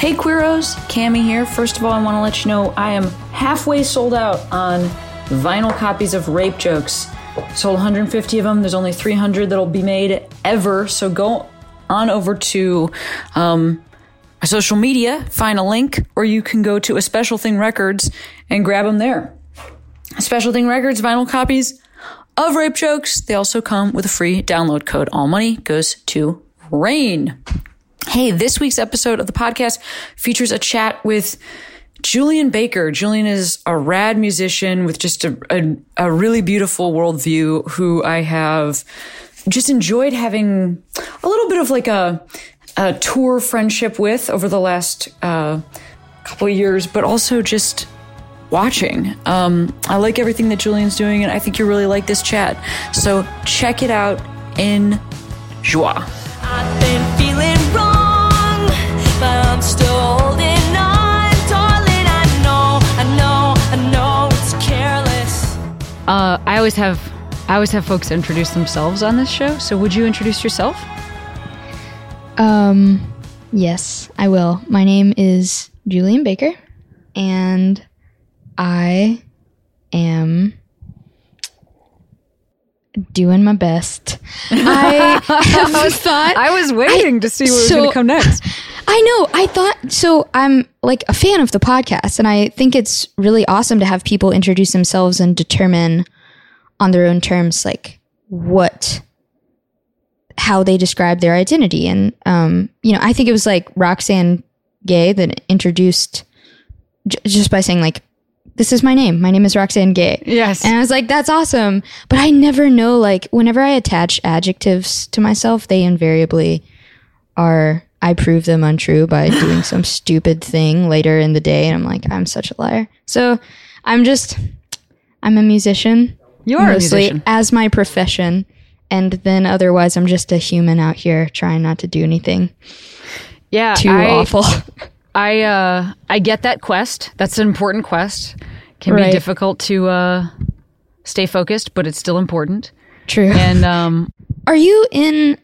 Hey Queeros, Cami here. First of all, I want to let you know I am halfway sold out on vinyl copies of Rape Jokes. Sold 150 of them. There's only 300 that'll be made ever. So go on over to um, my social media, find a link, or you can go to a Special Thing Records and grab them there. Special Thing Records vinyl copies of Rape Jokes. They also come with a free download code. All money goes to RAINN. Hey, this week's episode of the podcast features a chat with Julien Baker. Julien is a rad musician with just a, a, a, really beautiful worldview who I have just enjoyed having a little bit of like a, a tour friendship with over the last uh, couple years, but also just watching. Um, I like everything that Julien's doing, and I think you really like this chat. So check it out in joie. Uh, I always have I always have folks introduce themselves on this show. So would you introduce yourself? Um, yes, I will. My name is Julien Baker, and I am doing my best. I have thought I was waiting I, to see what so, was going to come next. I know. I thought so. I'm like a fan of the podcast, and I think it's really awesome to have people introduce themselves and determine on their own terms, like what, how they describe their identity. And, um, you know, I think it was like Roxane Gay that introduced j- just by saying, like, this is my name. My name is Roxane Gay. Yes. And I was like, that's awesome. But I never know, like, whenever I attach adjectives to myself, they invariably are I prove them untrue by doing some stupid thing later in the day. And I'm like, I'm such a liar. So I'm just, I'm a musician. You are mostly a musician. as my profession. And then otherwise, I'm just a human out here trying not to do anything. Yeah. Too I, awful. I, uh, I get that quest. That's an important quest. Can right. be difficult to, uh, stay focused, but it's still important. True. And, um, are you in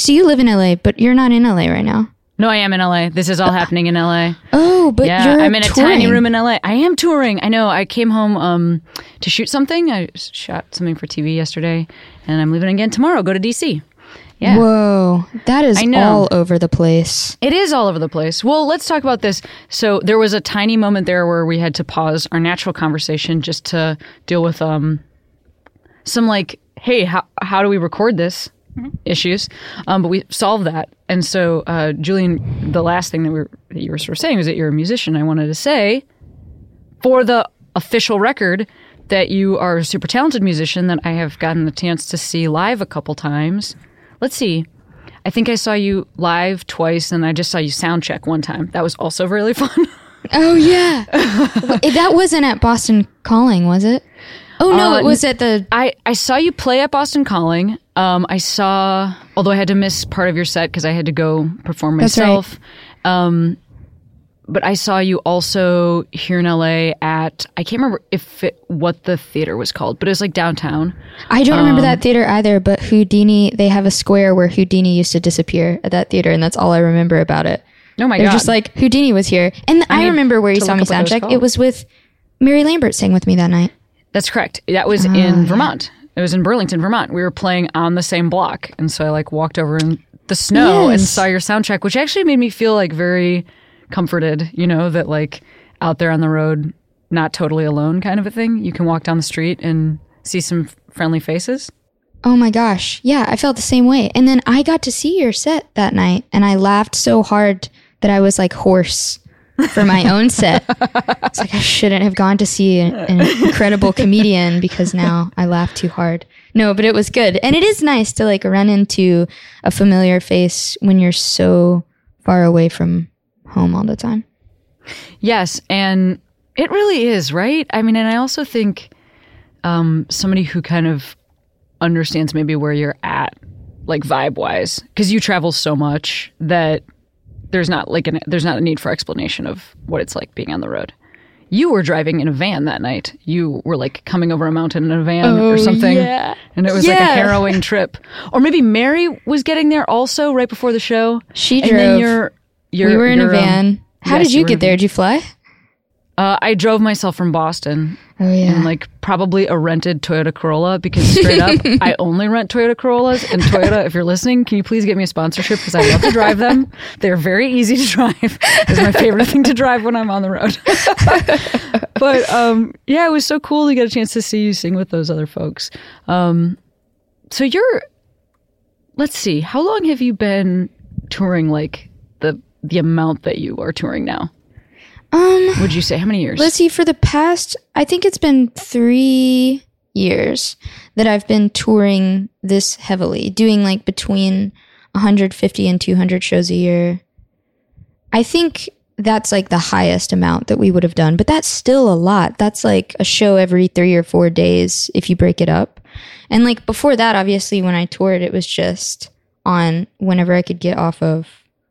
so you live in LA, but you're not in LA right now. No, I am in LA. This is all happening in LA. Oh, but yeah, I'm in touring. a tiny room in LA. I am touring. I know. I came home um, to shoot something. I shot something for TV yesterday, and I'm leaving again tomorrow. Go to DC. Yeah. Whoa, that is all over the place. It is all over the place. Well, let's talk about this. So there was a tiny moment there where we had to pause our natural conversation just to deal with um, some like, hey, how how do we record this? Mm-hmm. issues, um, but we solved that. And so, uh, Julien, the last thing that, we were, that you were sort of saying was that you're a musician. I wanted to say, for the official record, that you are a super talented musician that I have gotten the chance to see live a couple times. Let's see. I think I saw you live twice, and I just saw you sound check one time. That was also really fun. oh yeah, that wasn't at Boston Calling, was it? Oh no, uh, it was at the. I I saw you play at Boston Calling. Um, I saw, although I had to miss part of your set because I had to go perform myself. Right. Um, but I saw you also here in LA at I can't remember if it, what the theater was called, but it was like downtown. I don't um, remember that theater either. But Houdini, they have a square where Houdini used to disappear at that theater, and that's all I remember about it. Oh my god. They're god! Just like Houdini was here, and I, I remember where you saw me soundcheck. It was with Mary Lambert sang with me that night. That's correct. That was uh, in Vermont. It was in Burlington, Vermont. We were playing on the same block, and so I like walked over in the snow yes. and saw your soundtrack, which actually made me feel like very comforted. You know that like out there on the road, not totally alone, kind of a thing. You can walk down the street and see some friendly faces. Oh my gosh. Yeah, I felt the same way. And then I got to see your set that night and I laughed so hard that I was like hoarse for my own set. It's like I shouldn't have gone to see an, incredible comedian because now I laugh too hard. No, but it was good. And it is nice to like run into a familiar face when you're so far away from home all the time. Yes, and it really is, right? I mean, and I also think um, somebody who kind of understands maybe where you're at, like vibe wise, because you travel so much that there's not like an there's not a need for explanation of what it's like being on the road. You were driving in a van that night. You were like coming over a mountain in a van or something, yeah. and it was like a harrowing trip. Or maybe Mary was getting there also right before the show. She and then drove. you're, you're we were in a um, van. How yes, did you you were in a get there? Did you fly? Uh, I drove myself from Boston Oh yeah. and like probably a rented Toyota Corolla because straight up, I only rent Toyota Corollas. And Toyota, if you're listening, can you please get me a sponsorship because I love to drive them. They're very easy to drive. It's my favorite thing to drive when I'm on the road. but um, yeah, it was so cool to get a chance to see you sing with those other folks. Um, so you're, let's see, how long have you been touring? Like the the amount that you are touring now? Um, Would you say how many years? let's see. For the past, I think it's been three years that I've been touring this heavily, doing like between 150 and 200 shows a year. I think that's like the highest amount that we would have done, but that's still a lot. That's like a show every three or four days if you break it up. And like before that, obviously, when I toured, it was just on whenever I could get off of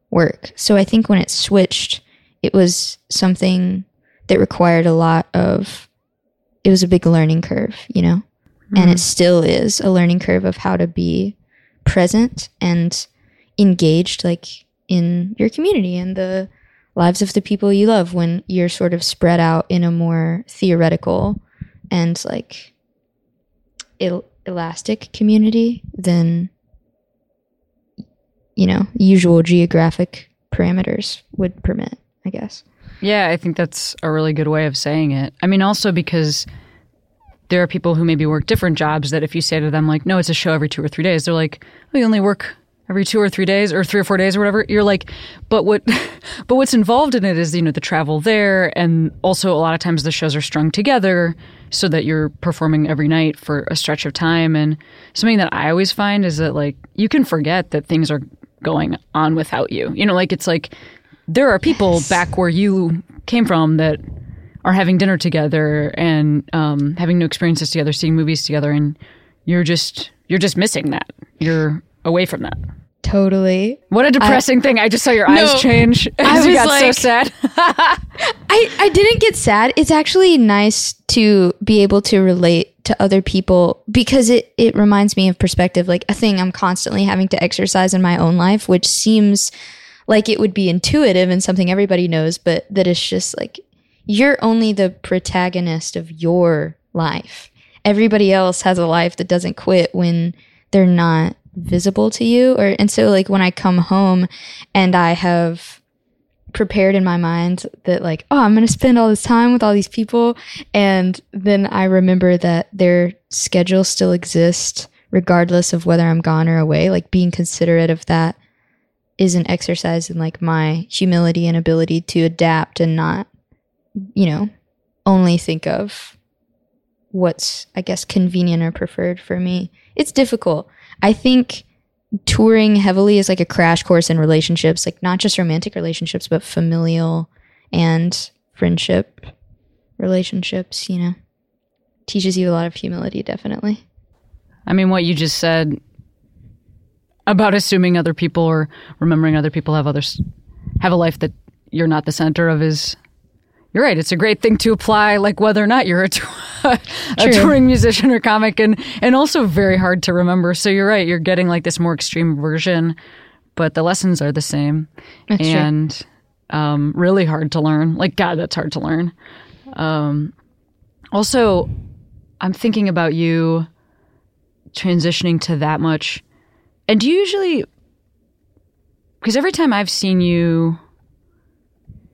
work. So I think when it switched, it was something that required a lot of, it was a big learning curve, you know? And mm-hmm. it still is a learning curve of how to be present and engaged, like in your community and the lives of the people you love when you're sort of spread out in a more theoretical and like el- elastic community than you know usual geographic parameters would permit i guess Yeah, I think that's a really good way of saying it. I mean, also because there are people who maybe work different jobs that if you say to them, like, no, it's a show every two or three days, they're like, oh, we only work every two or three days or three or four days or whatever. You're like, but what, but what's involved in it is, you know, the travel there. And also a lot of times the shows are strung together so that you're performing every night for a stretch of time. And something that I always find is that like, you can forget that things are going on without you. You know, like it's like, there are people back where you came from that are having dinner together and um, having new experiences together, seeing movies together, and you're just you're just missing that. You're away from that. totally What a depressing thing! I just saw your No, eyes change I as you was got so sad. I, I didn't get sad. It's actually nice to be able to relate to other people because it, it reminds me of perspective, like a thing I'm constantly having to exercise in my own life, which seems like it would be intuitive and something everybody knows, but that it's just like you're only the protagonist of your life. Everybody else has a life that doesn't quit when they're not visible to you or and so like when I come home and I have prepared in my mind that like oh i'm going to spend all this time with all these people and then i remember that their schedule still exists regardless of whether i'm gone or away like being considerate of that is an exercise in like my humility and ability to adapt and not you know only think of what's i guess convenient or preferred for me it's difficult i think touring heavily is like a crash course in relationships, like not just romantic relationships, but familial and friendship relationships, you know. Teaches you a lot of humility, definitely. I mean, what you just said about assuming other people or remembering other people have others have a life that you're not the center of is you're right. It's a great thing to apply, like whether or not you're a, tou- a touring musician or comic, and and also very hard to remember. So you're right. You're getting like this more extreme version, but the lessons are the same, That's true. and um, really hard to learn. Like God, that's hard to learn. Um, also, I'm thinking about you transitioning to that much. And do you usually because every time I've seen you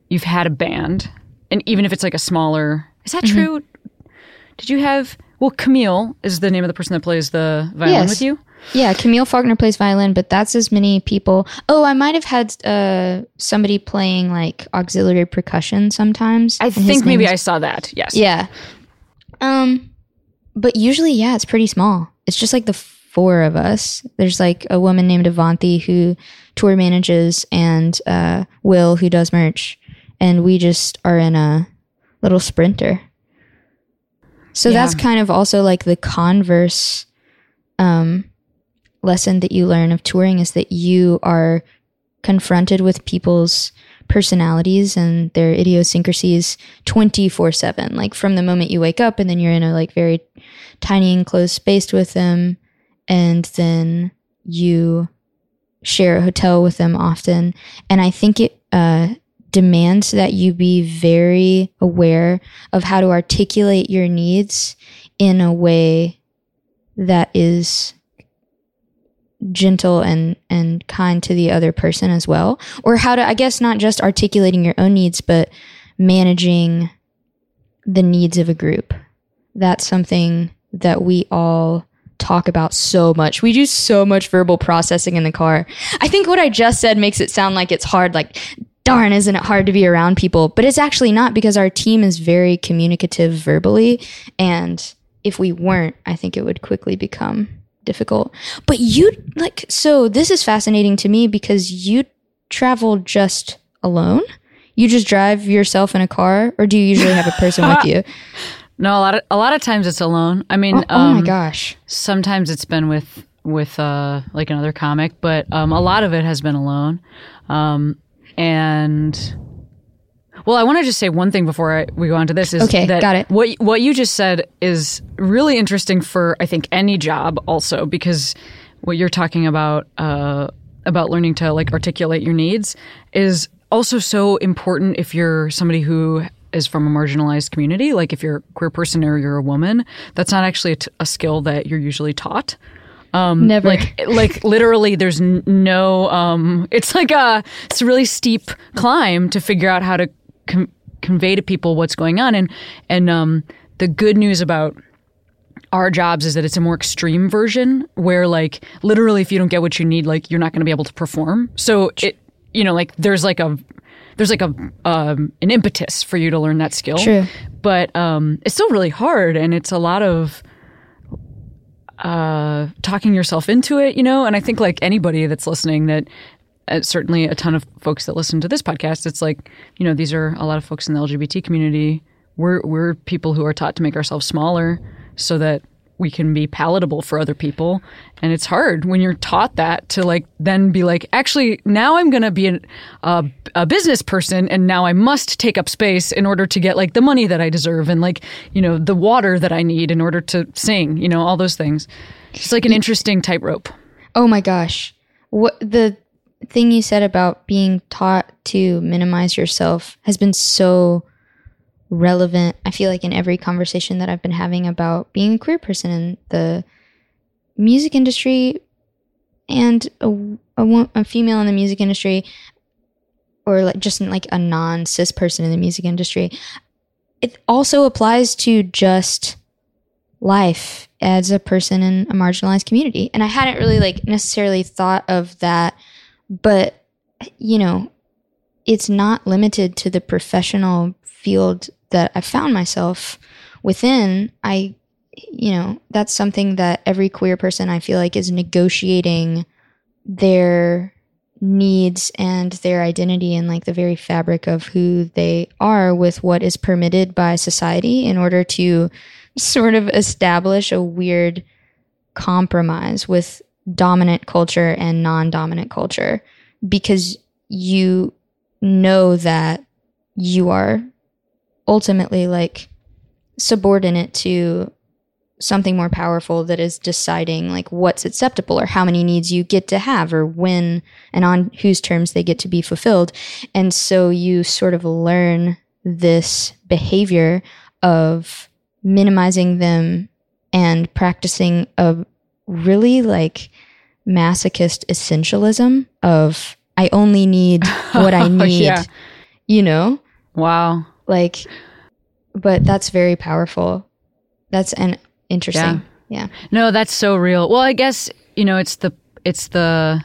you've had a band and even if it's like a smaller is that true? Did you have well Camille is the name of the person that plays the violin Yes. with you? Yeah, Camille Faulkner plays violin, but that's as many people. Oh, I might have had uh, somebody playing like auxiliary percussion sometimes. I think maybe I saw that. Yes. Yeah. Um, but usually, yeah, it's pretty small. It's just like the four of us. There's like a woman named Avanti who tour manages, and uh, Will who does merch, and we just are in a little sprinter. So Yeah. that's kind of also like the converse um, lesson that you learn of touring is that you are confronted with people's personalities and their idiosyncrasies 24 7 like from the moment you wake up and then you're in a like very tiny enclosed space with them and then you share a hotel with them often. And i think it uh, demands that you be very aware of how to articulate your needs in a way that is gentle and and kind to the other person as well. Or how to i guess not just articulating your own needs but managing the needs of a group. That's something that we all talk about so much. We do so much verbal processing in the car. I think what i just said makes it sound like it's hard like darn isn't it hard to be around people? But it's actually not because our team is very communicative verbally and if we weren't i think it would quickly become difficult. But you like so this is fascinating to me because you travel just alone? You just drive yourself in a car or do you usually have a person with you No, a lot of a lot of times it's alone. I mean, oh, oh um, my gosh sometimes it's been with with uh like another comic, but um a lot of it has been alone. Um and well, I want to just say one thing before I, we go on to this is Okay, that got it. What what you just said is really interesting for I think any job also because what you're talking about uh about learning to like articulate your needs is also so important if you're somebody who is from a marginalized community. Like if you're a queer person or you're a woman that's not actually a, t- a skill that you're usually taught. Never. like like literally there's n- no um it's like a it's a really steep climb to figure out how to com- convey to people what's going on. And and um the good news about our jobs is that it's a more extreme version where like literally if you don't get what you need like you're not going to be able to perform. So it you know like there's like a there's like a um, an impetus for you to learn that skill. True. but um it's still really hard and it's a lot of uh talking yourself into it you know? And i think like anybody that's listening that uh, certainly a ton of folks that listen to this podcast it's like you know these are a lot of folks in the lgbt community. We're we're people who are taught to make ourselves smaller so that we can be palatable for other people. And it's hard when you're taught that to like then be like actually now i'm going to be an, a, a business person and now i must take up space in order to get like the money that i deserve and like you know the water that i need in order to sing you know all those things. It's like an interesting tightrope. Oh my gosh. What the thing you said about being taught to minimize yourself has been so relevant. I feel like in every conversation that I've been having about being a queer person in the music industry and a, a, a female in the music industry or like just like a non cis person in the music industry. It also applies to just life as a person in a marginalized community. And I hadn't really like necessarily thought of that, but you know, it's not limited to the professional field that I found myself within. I you know, that's something that every queer person I feel like is negotiating their needs and their identity and like the very fabric of who they are with what is permitted by society in order to sort of establish a weird compromise with dominant culture and non-dominant culture because you know that you are ultimately like subordinate to something more powerful that is deciding like what's acceptable or how many needs you get to have or when and on whose terms they get to be fulfilled and so you sort of learn this behavior of minimizing them and practicing a really like masochist essentialism of I only need what I need, Yeah. you know? wow Like but that's very powerful. That's an interesting. Yeah. No, that's so real. Well, I guess, you know, it's the it's the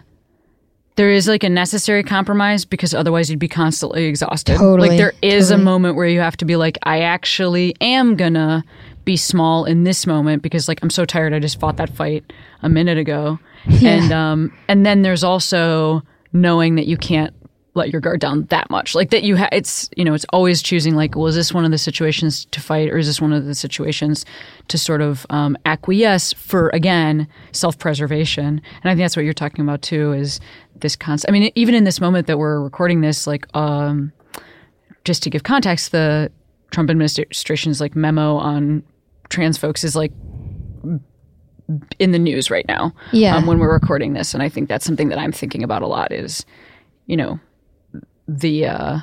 there is like a necessary compromise because otherwise you'd be constantly exhausted. Totally, Like there is totally. a moment where you have to be like I actually am gonna be small in this moment because like I'm so tired I just fought that fight a minute ago. And um and then there's also knowing that you can't let your guard down that much. Like that you ha- it's you know it's always choosing like well is this one of the situations to fight or is this one of the situations to sort of um, acquiesce for again self preservation. And I think that's what you're talking about too is this concept. I mean even in this moment that we're recording this like um, just to give context the Trump administration's like memo on trans folks is like in the news right now. Yeah. Um, when we're recording this, and I think that's something that I'm thinking about a lot. Is you know the uh,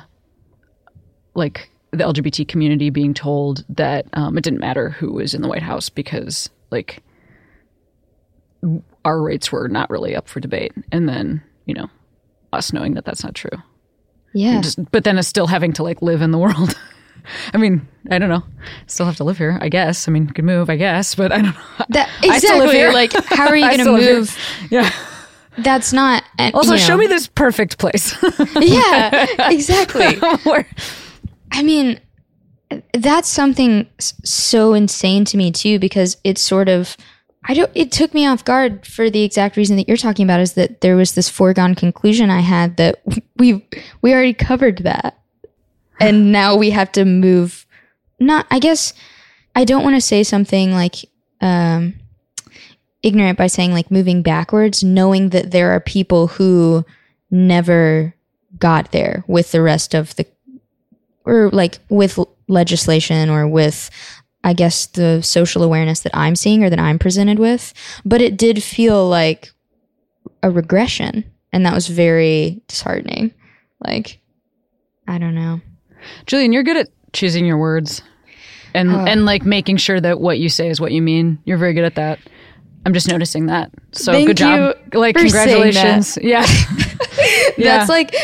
like the LGBT community being told that um, it didn't matter who was in the White House because like our rights were not really up for debate, and then you know us knowing that that's not true. Yeah. Just, but then it's still having to like live in the world. I mean, I don't know. Still have to live here, I guess. I mean, could move, I guess, but I don't know. That I still live exactly. here. Like, how are you going to move? Yeah. That's not. Uh, Also, you show me this perfect place. Yeah, exactly. I mean, that's something so insane to me too, because it's sort of. I don't. It took me off guard for the exact reason that you're talking about. Is that there was this foregone conclusion I had that we we already covered that, and now we have to move. Not. I guess I don't want to say something like um, ignorant by saying like moving backwards, knowing that there are people who never got there with the rest of the or like with legislation or with I guess the social awareness that I'm seeing or that I'm presented with, but it did feel like a regression and that was very disheartening. Like I don't know. Julien, you're good at choosing your words and Oh. and like making sure that what you say is what you mean. You're very good at that. I'm just noticing that. So Thank good job. Like congratulations. Yeah. yeah. That's like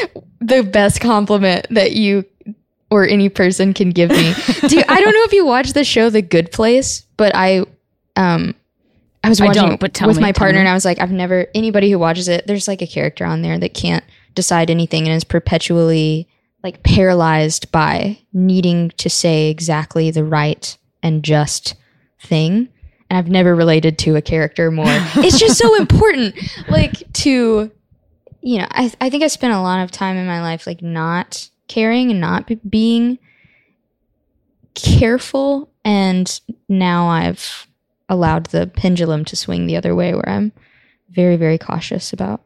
the best compliment that you or any person can give me. Do you, I don't know if you watch the show The Good Place, but I um I was I watching don't, but with me, my partner me. and I was like I've never anybody who watches it there's like a character on there that can't decide anything and is perpetually like paralyzed by needing to say exactly the right and just thing. And I've never related to a character more. it's just so important like to you know, I I think I spent a lot of time in my life like not caring and not be- being careful, and now I've allowed the pendulum to swing the other way, where I'm very very cautious about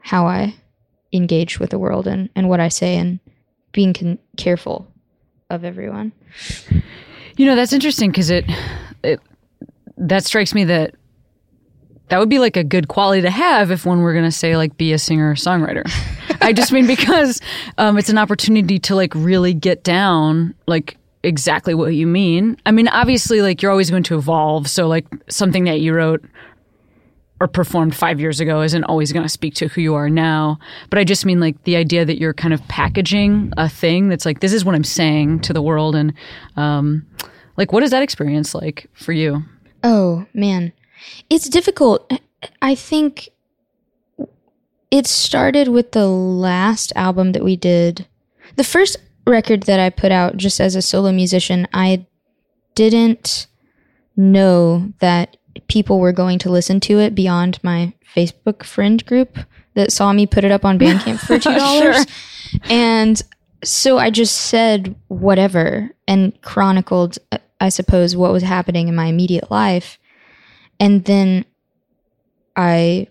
how I engage with the world and and what I say, and being con- careful of everyone. You know, that's interesting because it, it that strikes me that that would be like a good quality to have if one were going to say like be a singer songwriter. I just mean because um, it's an opportunity to like really get down like exactly what you mean. I mean, obviously, like you're always going to evolve. So like something that you wrote or performed five years ago isn't always going to speak to who you are now. But I just mean like the idea that you're kind of packaging a thing that's like this is what I'm saying to the world, and um, like what is that experience like for you? Oh man, it's difficult. I think it started with the last album that we did. The first record that I put out just as a solo musician, I didn't know that people were going to listen to it beyond my Facebook friend group that saw me put it up on Bandcamp for two dollars. And so I just said whatever and chronicled, uh, I suppose, what was happening in my immediate life. And then I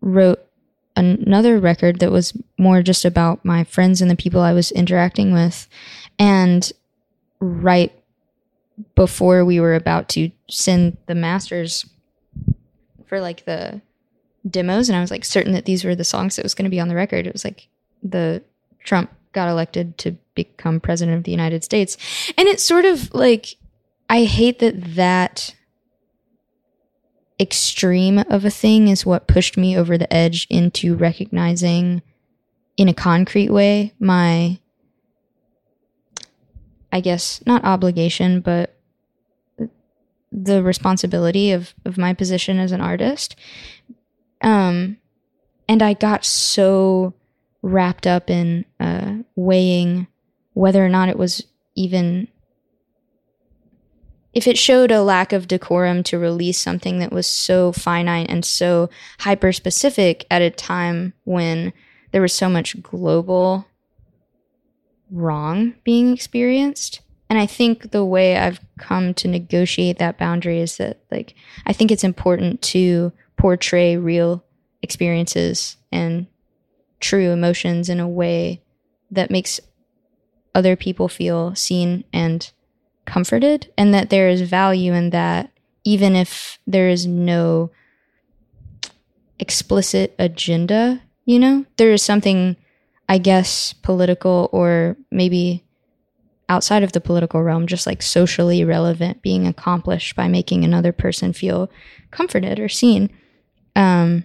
wrote another record that was more just about my friends and the people I was interacting with. And right before we were about to send the masters for like the demos, and I was like certain that these were the songs that was going to be on the record. It was like the Trump got elected to become president of the United States. And it's sort of like, I hate that that extreme of a thing is what pushed me over the edge into recognizing in a concrete way my I guess not obligation but the responsibility of of my position as an artist. Um and I got so wrapped up in uh weighing whether or not it was even if it showed a lack of decorum to release something that was so finite and so hyper specific at a time when there was so much global wrong being experienced. And I think the way I've come to negotiate that boundary is that, like, I think it's important to portray real experiences and true emotions in a way that makes other people feel seen and comforted, and that there is value in that, even if there is no explicit agenda, you know? There is something, I guess, political or maybe outside of the political realm, just like socially relevant being accomplished by making another person feel comforted or seen. Um,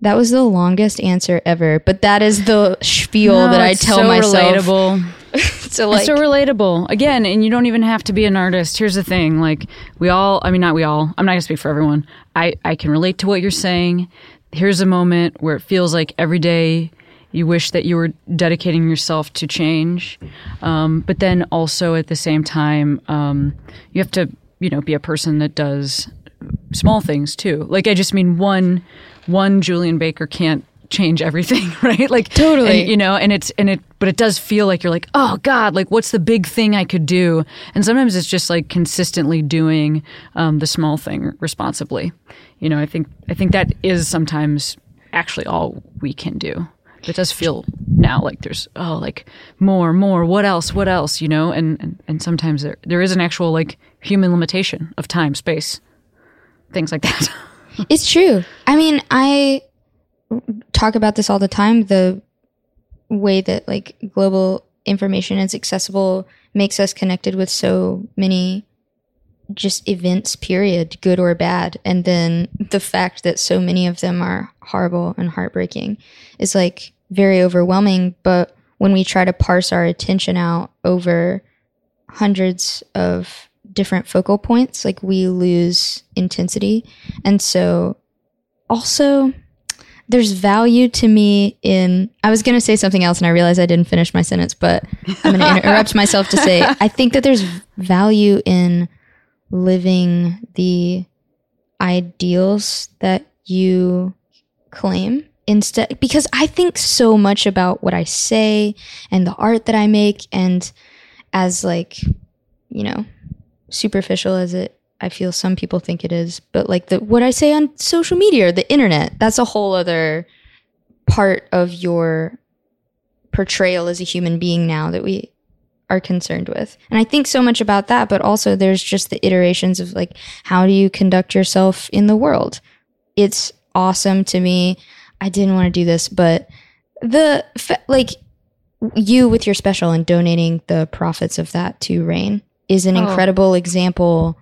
that was the longest answer ever, but that is the spiel No, that I tell so myself. Relatable. So like, it's so relatable. Again, and you don't even have to be an artist. Here's the thing: like we all, I mean, not we all. I'm not gonna speak for everyone. I I can relate to what you're saying. Here's a moment where it feels like every day you wish that you were dedicating yourself to change, um, but then also at the same time, um, you have to, you know, be a person that does small things too. Like I just mean one one Julien Baker can't change everything, right? Like Totally. and, you know, and it's and it but it does feel like you're like, "Oh god, like what's the big thing I could do?" And sometimes it's just like consistently doing um, the small thing responsibly. You know, I think I think that is sometimes actually all we can do. It does feel now like there's oh like more more what else what else you know and and, and sometimes there there is an actual like human limitation of time space things like that It's true. I mean, I talk about this all the time. The way that like global information is accessible makes us connected with so many just events, period, good or bad. And then the fact that so many of them are horrible and heartbreaking is like very overwhelming. But when we try to parse our attention out over hundreds of different focal points, like we lose intensity. And so also there's value to me in I was going to say something else and I realized I didn't finish my sentence, but I'm going to interrupt myself to say I think that there's value in living the ideals that you claim instead because I think so much about what I say and the art that I make and as like you know superficial as it I feel some people think it is, but like the what I say on social media or the internet, that's a whole other part of your portrayal as a human being now that we are concerned with. And I think so much about that, but also there's just the iterations of like how do you conduct yourself in the world? It's awesome to me. I didn't want to do this, but the like you with your special and donating the profits of that to RAINN is an Oh. incredible example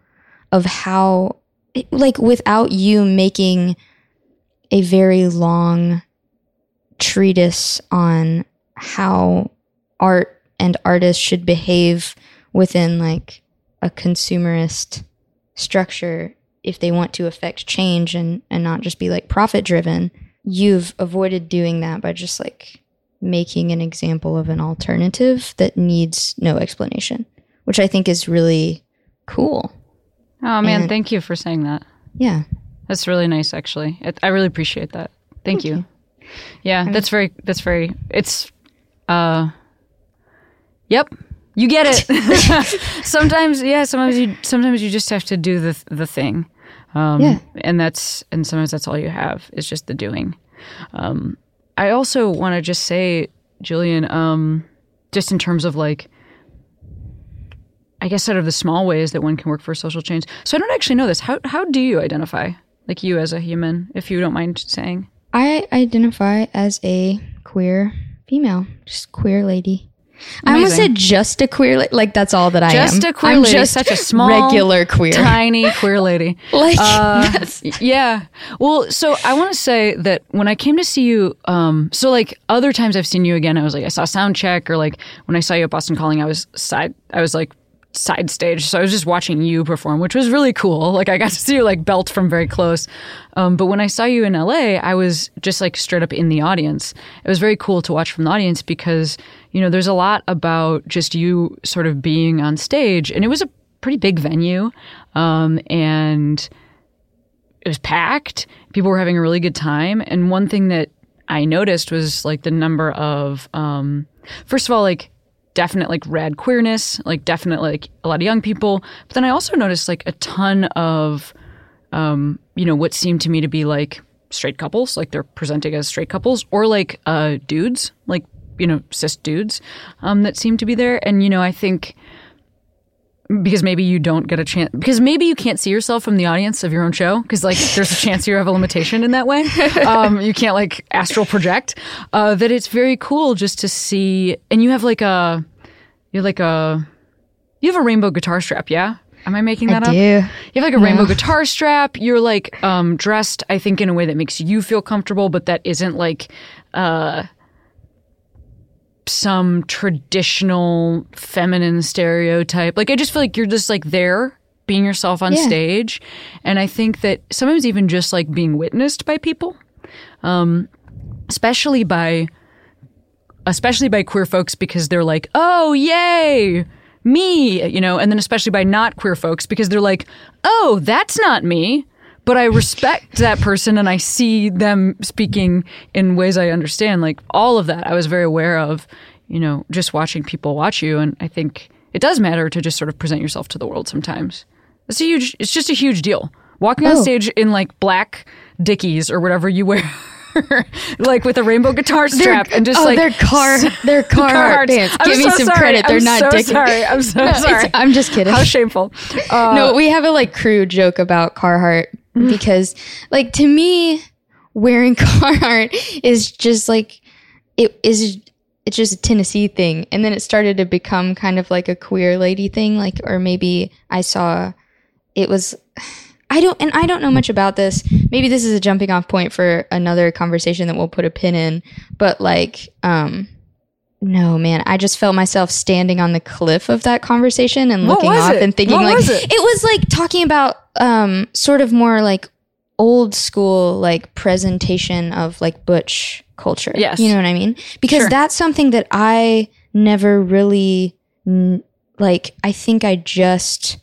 of how like without you making a very long treatise on how art and artists should behave within like a consumerist structure if they want to affect change and and not just be like profit driven you've avoided doing that by just like making an example of an alternative that needs no explanation which i think is really cool oh man And- thank you for saying that. Yeah. That's really nice actually. It, i really appreciate that. Thank, you. yeah that's very that's very it's uh yep you get it. Sometimes yeah sometimes you sometimes you just have to do the the thing. Um Yeah. and that's and sometimes that's all you have is just the doing. Um i also want to just say Julien um just in terms of like I guess out of the small ways that one can work for social change. So I don't actually know this. How how do you identify like you as a human, if you don't mind saying? I identify as a queer female, just queer lady. I almost said just a queer, la- like that's all that I am. Just a queer I'm lady, just such a small, regular queer. Tiny queer lady. Like Uh, yeah. Well, so I want to say that when I came to see you, um, so like other times I've seen you again, I was like, I saw sound check, or like when I saw you at Boston Calling, I was side, I was like side stage, so I was just watching you perform, which was really cool. Like I got to see you like belt from very close. Um, but when I saw you in LA, I was just like straight up in the audience. It was very cool to watch from the audience because you know there's a lot about just you sort of being on stage, and it was a pretty big venue, um, and it was packed. People were having a really good time. And one thing that I noticed was like the number of, um, first of all, like definite like rad queerness, like definitely like a lot of young people. But then I also noticed like a ton of, um, you know, what seemed to me to be like straight couples, like they're presenting as straight couples, or like uh, dudes, like you know, cis dudes um, that seem to be there. And you know, I think because maybe you don't get a chance because maybe you can't see yourself from the audience of your own show because like there's a chance you have a limitation in that way. Um, you can't like astral project. Uh, that it's very cool just to see and you have like a you're like a you have a rainbow guitar strap yeah? Am i making that I up? do. you have like a rainbow guitar strap. You're like um, dressed i think in a way that makes you feel comfortable but that isn't like uh, some traditional feminine stereotype. Like I just feel like you're just like there being yourself on Yeah. stage. And I think that sometimes even just like being witnessed by people, um, especially by especially by queer folks because they're like, "Oh, yay!" Me, you know, and then especially by not queer folks because they're like, "Oh, that's not me." But I respect that person and I see them speaking in ways I understand. Like all of that, I was very aware of, you know, just watching people watch you. And I think it does matter to just sort of present yourself to the world sometimes. It's a huge, it's just a huge deal. Walking on Oh. stage in like black dickies or whatever you wear, like with a rainbow guitar strap and just oh, like they're car, they're car. I'm Give me some sorry. credit. They're I'm not so dick. sorry. I'm so No, sorry. I'm just kidding. How shameful. Uh, no, we have a like crew joke about Carhartt. because, like, to me, wearing Carhartt is just like it is. It's just a Tennessee thing, and then it started to become kind of like a queer lady thing. Like, or maybe I saw it was. I don't, and I don't know much about this. Maybe this is a jumping off point for another conversation that we'll put a pin in. But like, um, no, man, I just felt myself standing on the cliff of that conversation and What looking off it? and thinking What like was it? was like talking about um sort of more like old school like presentation of like butch culture. Yes. You know what I mean? Because Sure. that's something that I never really like I think I just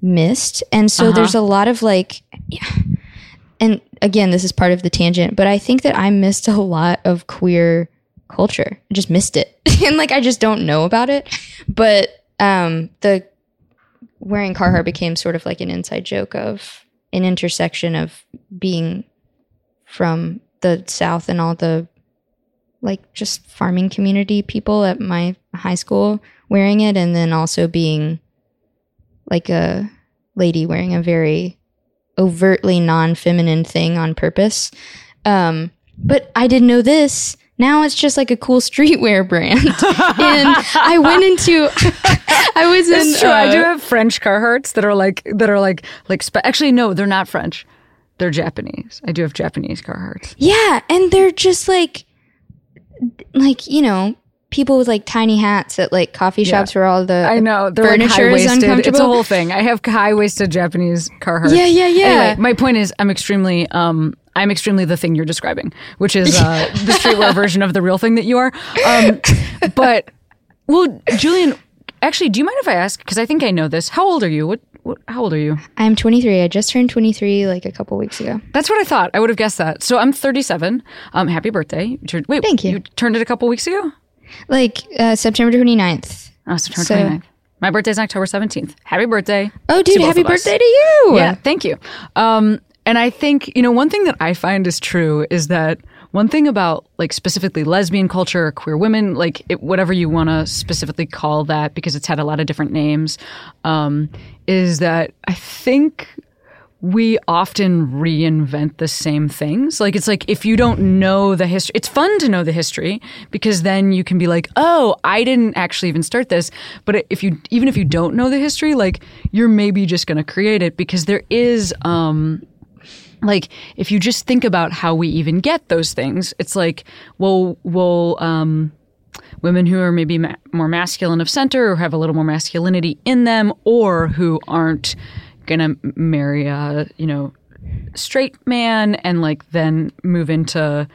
missed. And so Uh-huh. there's a lot of like yeah. and again, this is part of the tangent, but I think that I missed a lot of queer culture. I just missed it. and like I just don't know about it. But um the wearing Carhartt became sort of like an inside joke of an intersection of being from the South and all the like just farming community people at my high school wearing it, and then also being like a lady wearing a very overtly non-feminine thing on purpose. Um, but I didn't know this. Now it's just like a cool streetwear brand, and I went into. I was in. It's true. I uh, do have French Carhartts that are like that are like like spe- actually no, they're not French. They're Japanese. I do have Japanese Carhartts. Yeah, and they're just like like, you know, people with like tiny hats at like coffee shops where all the I know like furniture high is waisted. It's a whole thing. I have high waisted Japanese Carhartts. Yeah, yeah, yeah. Anyway, my point is, I'm extremely um. I'm extremely the thing you're describing, which is uh, the streetwear version of the real thing that you are. Um, but, well, Julien, actually, do you mind if I ask? Because I think I know this. How old are you? What, what? How old are you? I'm 23. I just turned 23 like a couple weeks ago. That's what I thought. I would have guessed that. So I'm 37. Um, happy birthday. You turned, wait, Thank you. You turned it a couple weeks ago? Like uh, September 29th. Oh, September So- 29th. My birthday's October 17th. Happy birthday. Oh, dude, happy birthday to you. Yeah, thank you. Um, and I think, you know, one thing that I find is true is that one thing about like specifically lesbian culture or queer women, like it, whatever you want to specifically call that, because it's had a lot of different names, um, is that I think we often reinvent the same things. Like it's like if you don't know the history, it's fun to know the history because then you can be like, "Oh, I didn't actually even start this." But if you even if you don't know the history, like you're maybe just going to create it because there is um like if you just think about how we even get those things, it's like, well, well, um, women who are maybe ma- more masculine of center or have a little more masculinity in them, or who aren't gonna marry a you know straight man and like then move into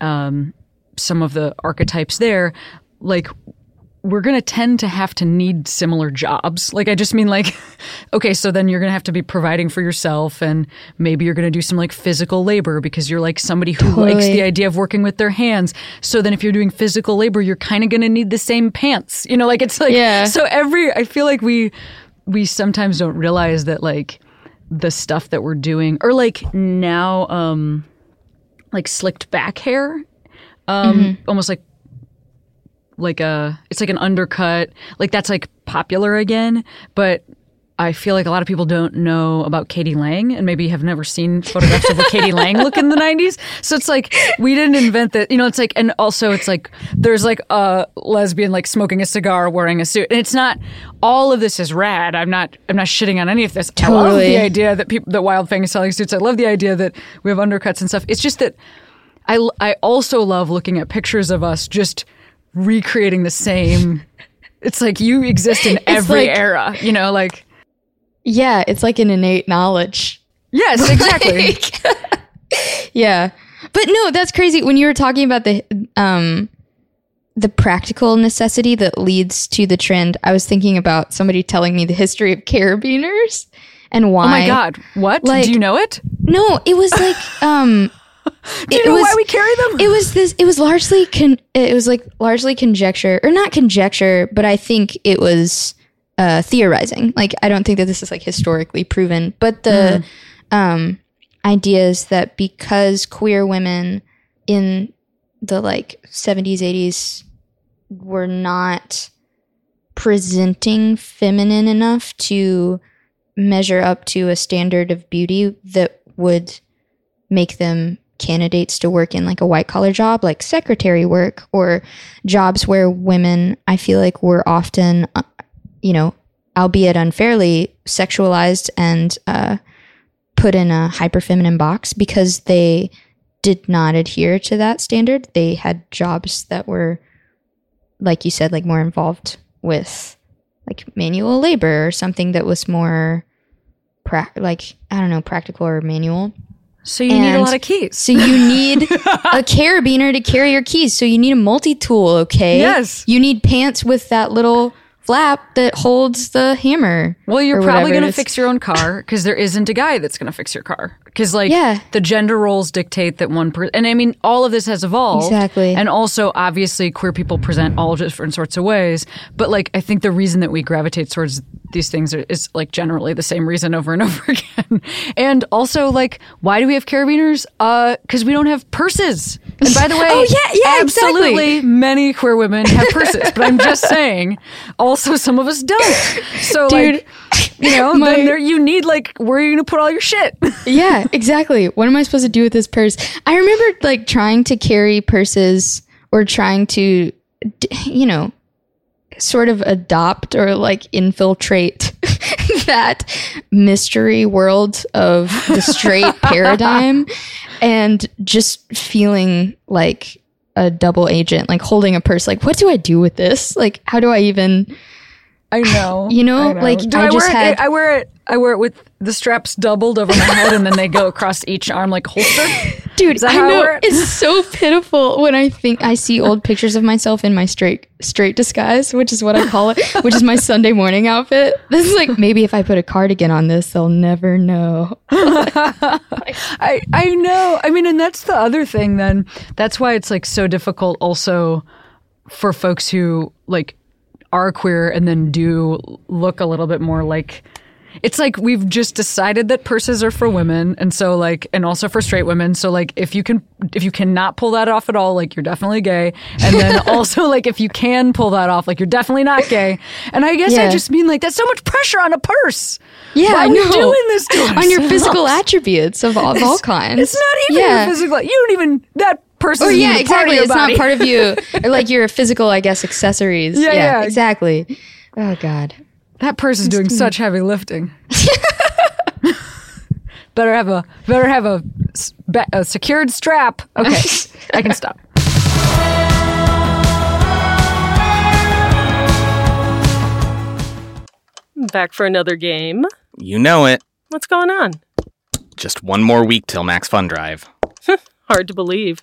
um, some of the archetypes there, like we're going to tend to have to need similar jobs. Like, I just mean, like, okay, so then you're going to have to be providing for yourself, and maybe you're going to do some like physical labor because you're like somebody who likes the idea of working with their hands. So then if you're doing physical labor, you're kind of going to need the same pants. You know, like, it's like, Yeah. so every, I feel like we, we sometimes don't realize that, like, the stuff that we're doing, or like now, um, like slicked back hair, um, almost like like a it's like an undercut like that's like popular again but i feel like a lot of people don't know about k.d. lang and maybe have never seen photographs of what k.d. lang look in the 90s so it's like we didn't invent that you know it's like and also it's like there's like a lesbian like smoking a cigar wearing a suit. And it's not all of this is rad. I'm not i'm not shitting on any of this. I love the idea that people that Wildfang is selling suits. I love the idea that we have undercuts and stuff. It's just that I, I also love looking at pictures of us just recreating the same. It's like you exist in every like- era, you know, like, Yeah, it's like an innate knowledge. yes, exactly. Yeah. But no, that's crazy. When you were talking about the um the practical necessity that leads to the trend, I was thinking about somebody telling me the history of carabiners and why. oh my God. What? Like- Do you know it? No, it was like um Do you it know was- why we carry them? it was this it was largely con- it was like largely conjecture or not conjecture, but I think it was uh theorizing. Like I don't think that this is like historically proven, but the um idea is that because queer women in the like 70s 80s were not presenting feminine enough to measure up to a standard of beauty that would make them candidates to work in like a white collar job like secretary work or jobs where women I feel like were often uh, you know albeit unfairly sexualized and uh, put in a hyper feminine box because they did not adhere to that standard they had jobs that were like you said like more involved with like manual labor or something that was more pra- like I don't know practical or manual so you need a lot of keys. so you need a carabiner to carry your keys. So you need a multi-tool, okay? Yes. You need pants with that little flap that holds the hammer. Well, you're probably going to fix your own car because there isn't a guy that's going to fix your car. Because, like, Yeah. the gender roles dictate that one person. And I mean, all of this has evolved. Exactly. And also, obviously, queer people present all different sorts of ways. But, like, I think the reason that we gravitate towards these things are, is, like, generally the same reason over and over again. and also, like, why do we have carabiners? Uh, Because we don't have purses. And by the way, Oh, yeah, yeah, exactly. absolutely many queer women have purses. but I'm just saying, also, some of us don't. So, Dude, like, you know, my- then there, you need like where are you going to put all your shit? yeah, exactly. What am I supposed to do with this purse? I remember like trying to carry purses or trying to, you know, sort of adopt or like infiltrate that mystery world of the straight paradigm and just feeling like a double agent, like holding a purse. Like, what do I do with this? Like, how do I even. I know. You know, I like, I I, just wear had- it? I wear it. I wear it with the straps doubled over my head, and then they go across each arm like holster. Dude, Is that I how I it? it's so pitiful when I think I see old pictures of myself in my straight straight disguise, which is what I call it, which is my Sunday morning outfit. This is like maybe if I put a cardigan on this, they'll never know. I I know. I mean, and that's the other thing. Then that's why it's like so difficult. Also, for folks who like are queer and then do look a little bit more like. It's like we've just decided that purses are for women, and so like, and also for straight women. So like, if you can, if you cannot pull that off at all, like you're definitely gay. And then also like, if you can pull that off, like you're definitely not gay. And I guess I just mean like that's so much pressure on a purse. Yeah, Why I are we doing this on your physical attributes of all, of all kinds. It's not even yeah. your physical. You don't even that person. Oh, or isn't yeah, even part exactly. It's body. not part of you. Or like your physical, I guess, accessories. Yeah, yeah. exactly. Oh God. that person is doing such heavy lifting. better have a better have a, ba- a secured strap. Okay, I can stop. Back for another game. You know it. What's going on? Just one more week till Max Fun Drive. Hard to believe.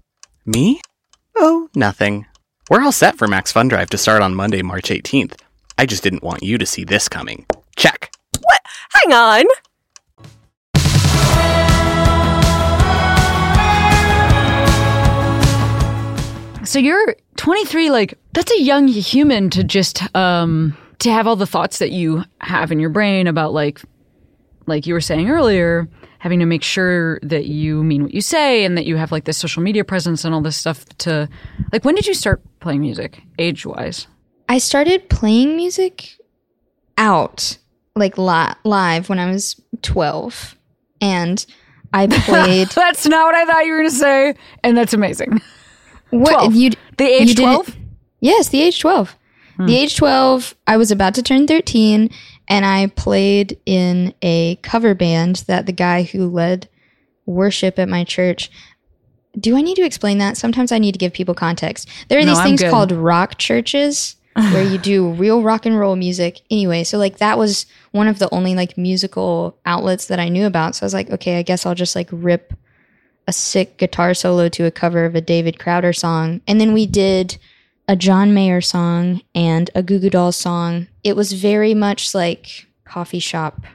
Me? Oh, nothing. We're all set for Max Fun Drive to start on Monday, March 18th. I just didn't want you to see this coming. Check. What? Hang on! So you're 23, like, that's a young human to just, um, to have all the thoughts that you have in your brain about, like, like you were saying earlier, having to make sure that you mean what you say and that you have, like, this social media presence and all this stuff to, like, when did you start playing music, age wise? I started playing music out like li- live when I was 12 and I played That's not what I thought you were going to say. And that's amazing. what 12. you The age didn't- 12? Yes, the age 12. Hmm. The age 12, I was about to turn 13 and I played in a cover band that the guy who led worship at my church. Do I need to explain that? Sometimes I need to give people context. There are No, these things called rock churches where you do real rock and roll music. Anyway, so like that was one of the only like musical outlets that I knew about. So I was like, okay, I guess I'll just like rip a sick guitar solo to a cover of a David Crowder song. And then we did a John Mayer song and a Goo Goo Dolls song. It was very much like coffee shop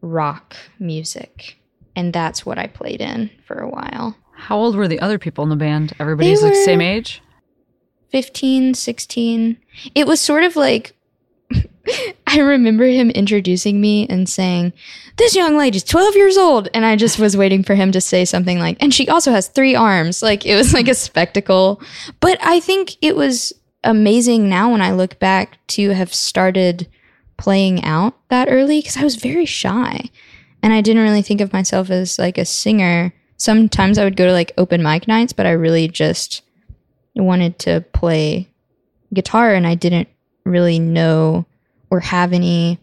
rock music. And that's what I played in for a while. How old were the other people in the band? Everybody's They like same age? 15, 16. It was sort of like I remember him introducing me and saying, This young lady's 12 years old. And I just was waiting for him to say something like, And she also has three arms. Like it was like a spectacle. But I think it was amazing now when I look back to have started playing out that early because I was very shy and I didn't really think of myself as like a singer. Sometimes I would go to like open mic nights, but I really just wanted to play guitar and I didn't really know or have any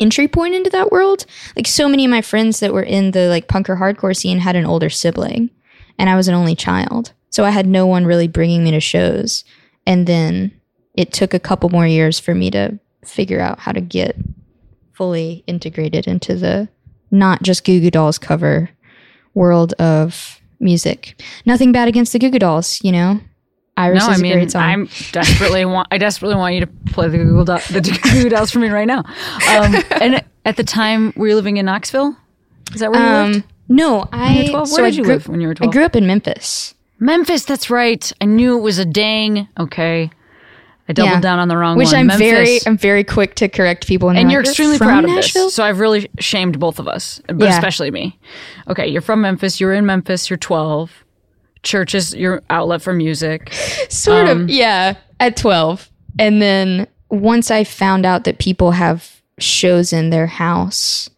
entry point into that world. Like so many of my friends that were in the like punk or hardcore scene had an older sibling and I was an only child. So I had no one really bringing me to shows. And then it took a couple more years for me to figure out how to get fully integrated into the not just Goo Goo Dolls cover world of music. Nothing bad against the Goo Goo Dolls, you know. Iris no, is I mean, a great song. I'm desperately want I desperately want you to play the Google Do- the Google Dolls for me right now. Um, and at the time, were you living in Knoxville? Is that where you lived? um, no, I. were 12? Where so did I you grew, live when you were twelve? I grew up in Memphis. Memphis. That's right. I knew it was a dang. Okay, I doubled Yeah. down on the wrong which one. I'm Memphis. very, I'm very quick to correct people. and you're extremely from proud of Nashville? this. So I've really shamed both of us, but Yeah. especially me. Okay, you're from Memphis. You're in Memphis. You're 12. Church is your outlet for music. Sort Um, of, yeah, at 12. And then once I found out that people have shows in their house,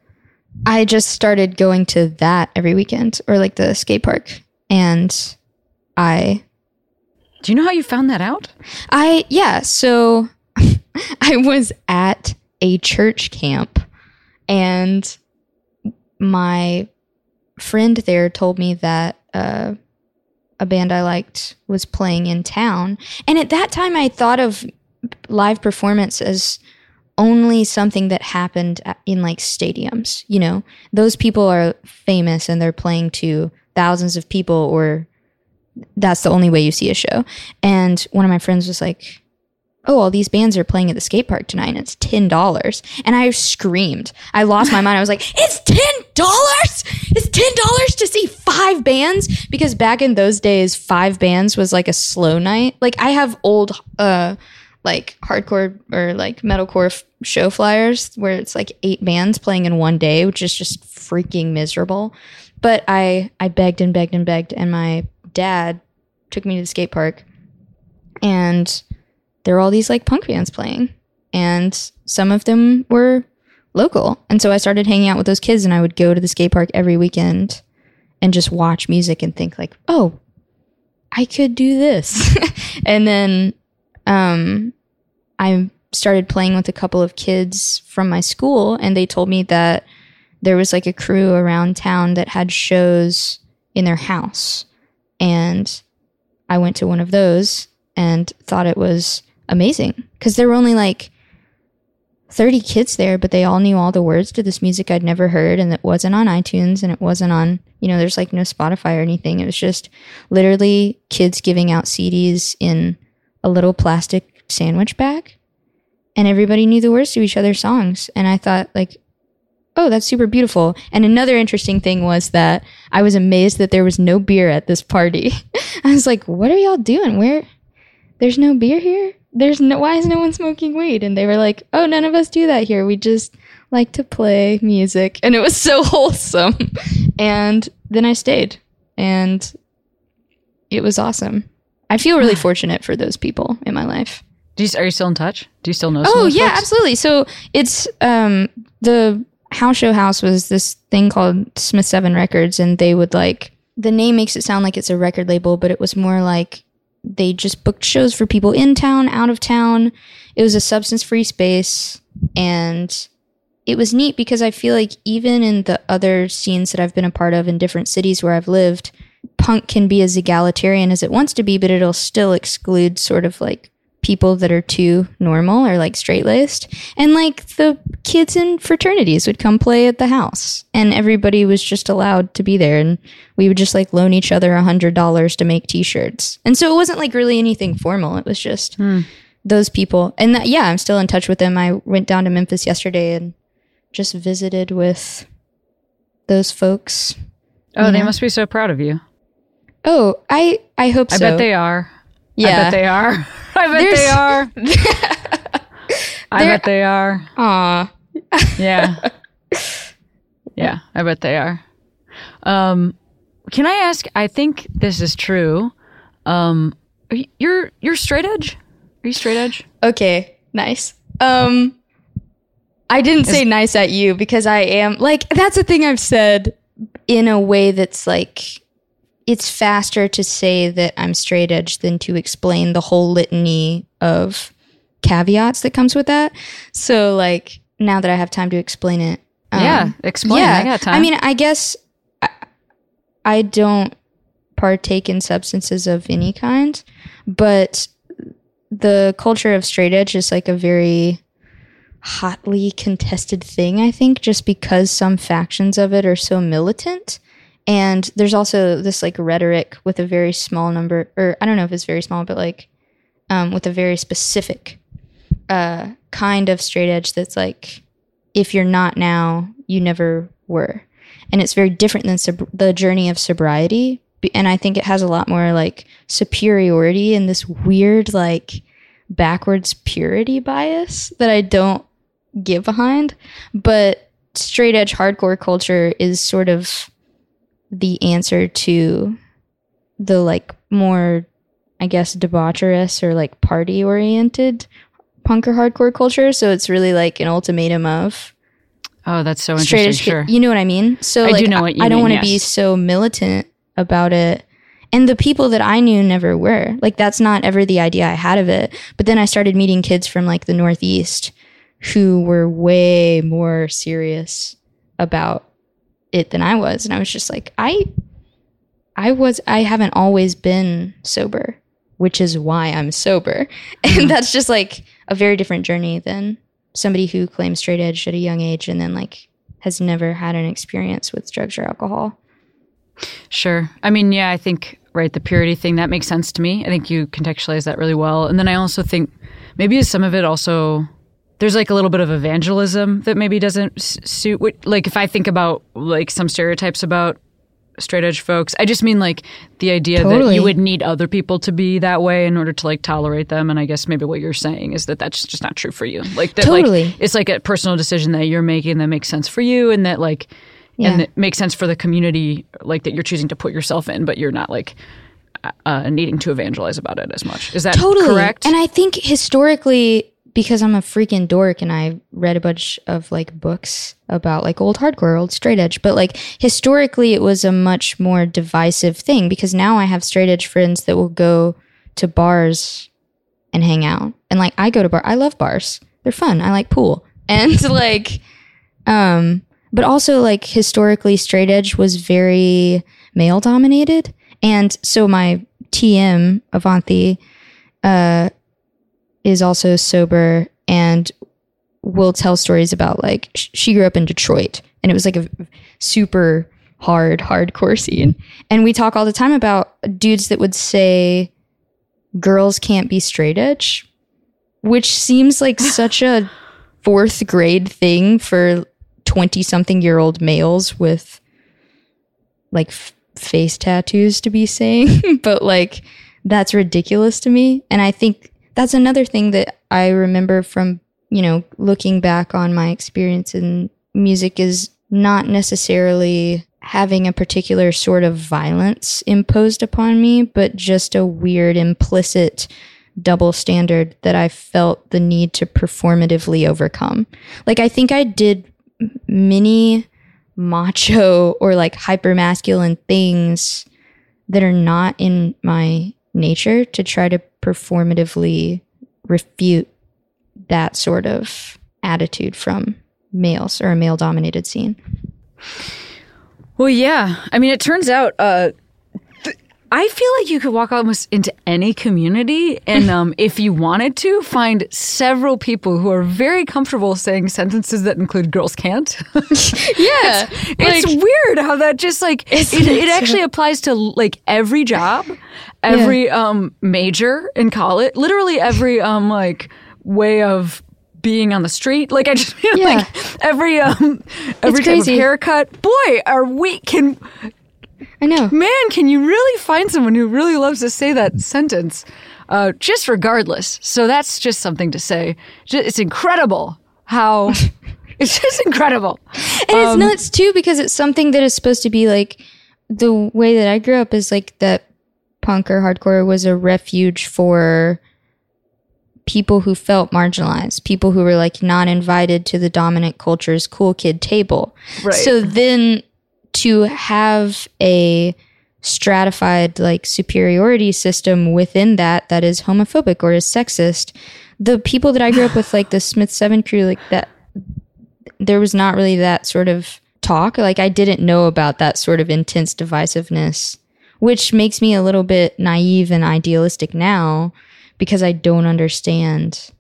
I just started going to that every weekend or like the skate park. And I, Do you know how you found that out? I, yeah, so I was at a church camp and my friend there told me that uh, a band I liked was playing in town. And at that time, I thought of live performance as only something that happened in like stadiums. You know, those people are famous and they're playing to thousands of people, or that's the only way you see a show. And one of my friends was like, oh, all these bands are playing at the skate park tonight and it's $10. And I screamed. I lost my mind. I was like, it's $10? It's $10 to see five bands? Because back in those days, five bands was like a slow night. Like I have old, uh, like hardcore or like metalcore f- show flyers where it's like eight bands playing in one day, which is just freaking miserable. But I, I begged and begged and begged, and my dad took me to the skate park, and there were all these like punk bands playing and some of them were local and so i started hanging out with those kids and i would go to the skate park every weekend and just watch music and think like oh i could do this and then um, I started playing with a couple of kids from my school, and they told me that there was like a crew around town that had shows in their house. And I went to one of those and thought it was amazing because there were only like 30 kids there, but they all knew all the words to this music I'd never heard. And it wasn't on iTunes and it wasn't on, you know, there's like no Spotify or anything. It was just literally kids giving out CDs in a little plastic sandwich bag. And everybody knew the words to each other's songs. And I thought, like, oh, that's super beautiful. And another interesting thing was that I was amazed that there was no beer at this party. I was like, what are y'all doing? Where? There's no beer here? There's no, why is no one smoking weed? And they were like, oh, none of us do that here. We just like to play music. And it was so wholesome. and then I stayed and it was awesome. I feel really fortunate for those people in my life. Do you, are you still in touch? Do you still know? Oh yeah, folks? absolutely. So it's um the House Show House was this thing called Smith Seven Records, and they would like the name makes it sound like it's a record label, but it was more like they just booked shows for people in town, out of town. It was a substance free space, and it was neat because I feel like even in the other scenes that I've been a part of in different cities where I've lived, punk can be as egalitarian as it wants to be, but it'll still exclude sort of like people that are too normal or like straight laced. And like the kids in fraternities would come play at the house and everybody was just allowed to be there. And we would just like loan each other a hundred dollars to make t-shirts. And so it wasn't like really anything formal. It was just hmm. those people. And that, yeah, I'm still in touch with them. I went down to Memphis yesterday and just visited with those folks. Oh, they Yeah. must be so proud of you. Oh, I, I hope I so. I bet they are. Yeah. I bet they are. I bet There's- they are. I bet they are. Aw. Yeah. yeah, I bet they are. Um, can I ask? I think this is true. Um, are you, you're you're straight edge. Are you straight edge? Okay, nice. Um I didn't say nice at you because I am like that's a thing I've said in a way that's like it's faster to say that I'm straight edge than to explain the whole litany of caveats that comes with that. So like now that I have time to explain it. um, yeah, explain. I got time. I mean, I guess I, I don't partake in substances of any kind, but the culture of straight edge is like a very hotly contested thing, I think, just because some factions of it are so militant. And there's also this like rhetoric with a very small number, or I don't know if it's very small, but like um, with a very specific uh, kind of straight edge that's like, if you're not now, you never were. And it's very different than sob- the journey of sobriety. And I think it has a lot more like superiority and this weird, like, backwards purity bias that I don't get behind. But straight edge hardcore culture is sort of the answer to the like more, I guess, debaucherous or like party oriented punk or hardcore culture. So it's really like an ultimatum of oh, that's so interesting. edge. Sure. You know what I mean? So I like, do know what you I don't want to be so militant about it. And the people that I knew never were. Like that's not ever the idea I had of it. But then I started meeting kids from like the Northeast who were way more serious about it than I was. And I was just like, I I was I haven't always been sober, which is why I'm sober. And that's just like a very different journey than somebody who claims straight edge at a young age and then like has never had an experience with drugs or alcohol. Sure. I mean, yeah, I think right the purity thing that makes sense to me. I think you contextualize that really well. And then I also think maybe some of it also there's like a little bit of evangelism that maybe doesn't s- suit what like if I think about like some stereotypes about straight edge folks, I just mean like the idea that you would need other people to be that way in order to like tolerate them and I guess maybe what you're saying is that that's just not true for you. Like that Totally. like it's like a personal decision that you're making that makes sense for you and that like Yeah. and it makes sense for the community like that you're choosing to put yourself in but you're not like uh, needing to evangelize about it as much is that totally correct And I think historically, because I'm a freaking dork and I read a bunch of like books about like old hardcore, old straight edge, but like historically, it was a much more divisive thing because now I have straight edge friends that will go to bars and hang out. And like I go to bar I love bars. They're fun. I like pool. And like um but also like historically straight edge was very male dominated. And so my TM Avanti uh is also sober and will tell stories about like sh- she grew up in Detroit and it was like a super hard hardcore scene. And we talk all the time about dudes that would say girls can't be straight edge, which seems like such a fourth grade thing for 20 something year old males with like f- face tattoos to be saying. but like, that's ridiculous to me. And I think that's another thing that I remember from, you know, looking back on my experience in music is not necessarily having a particular sort of violence imposed upon me, but just a weird implicit double standard that I felt the need to performatively overcome. Like, I think I did many macho or like hyper masculine things that are not in my nature to try to performatively refute that sort of attitude from males or a male dominated scene. Well, yeah. I mean, it turns out uh, I feel like you could walk almost into any community and, um, if you wanted to, find several people who are very comfortable saying sentences that include girls can't. Yeah. it's weird how that just like it, it actually applies to like every job, every um major in college, literally every um like way of being on the street. Like I just feel Yeah. like every um every type of haircut. Boy, are we can I know. man, can you really find someone who really loves to say that sentence? Uh, just regardless. So that's just something to say. It's incredible how it's just incredible. And it's nuts too because it's something that is supposed to be like the way that I grew up is like that punk or hardcore was a refuge for people who felt marginalized, people who were like not invited to the dominant culture's cool kid table. Right. So then to have a stratified like superiority system within that that is homophobic or is sexist, the people that I grew up with, like the Smith Seven crew, like that there was not really that sort of talk. Like I didn't know about that sort of intense divisiveness, which makes me a little bit naive and idealistic now because I don't understand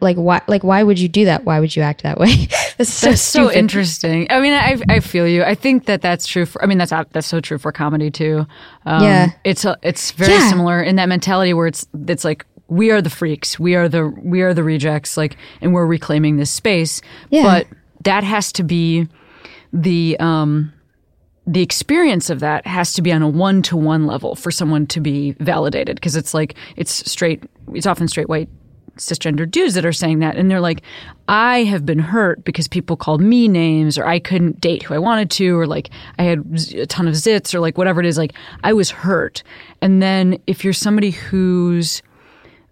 like why like why would you do that? Why would you act that way? That's so That's so interesting. I mean, I I feel you. I think that that's true for. I mean, that's that's so true for comedy too. Um, Yeah. it's a, it's very Yeah. similar in that mentality where it's it's like we are the freaks, we are the we are the rejects, like, and we're reclaiming this space. Yeah. But that has to be the um the experience of that has to be on a one to one level for someone to be validated because it's like it's straight it's often straight white cisgender dudes that are saying that. And they're like i have been hurt because people called me names or i couldn't date who i wanted to or like i had a ton of zits or like whatever it is. Like i was hurt. And then if you're somebody whose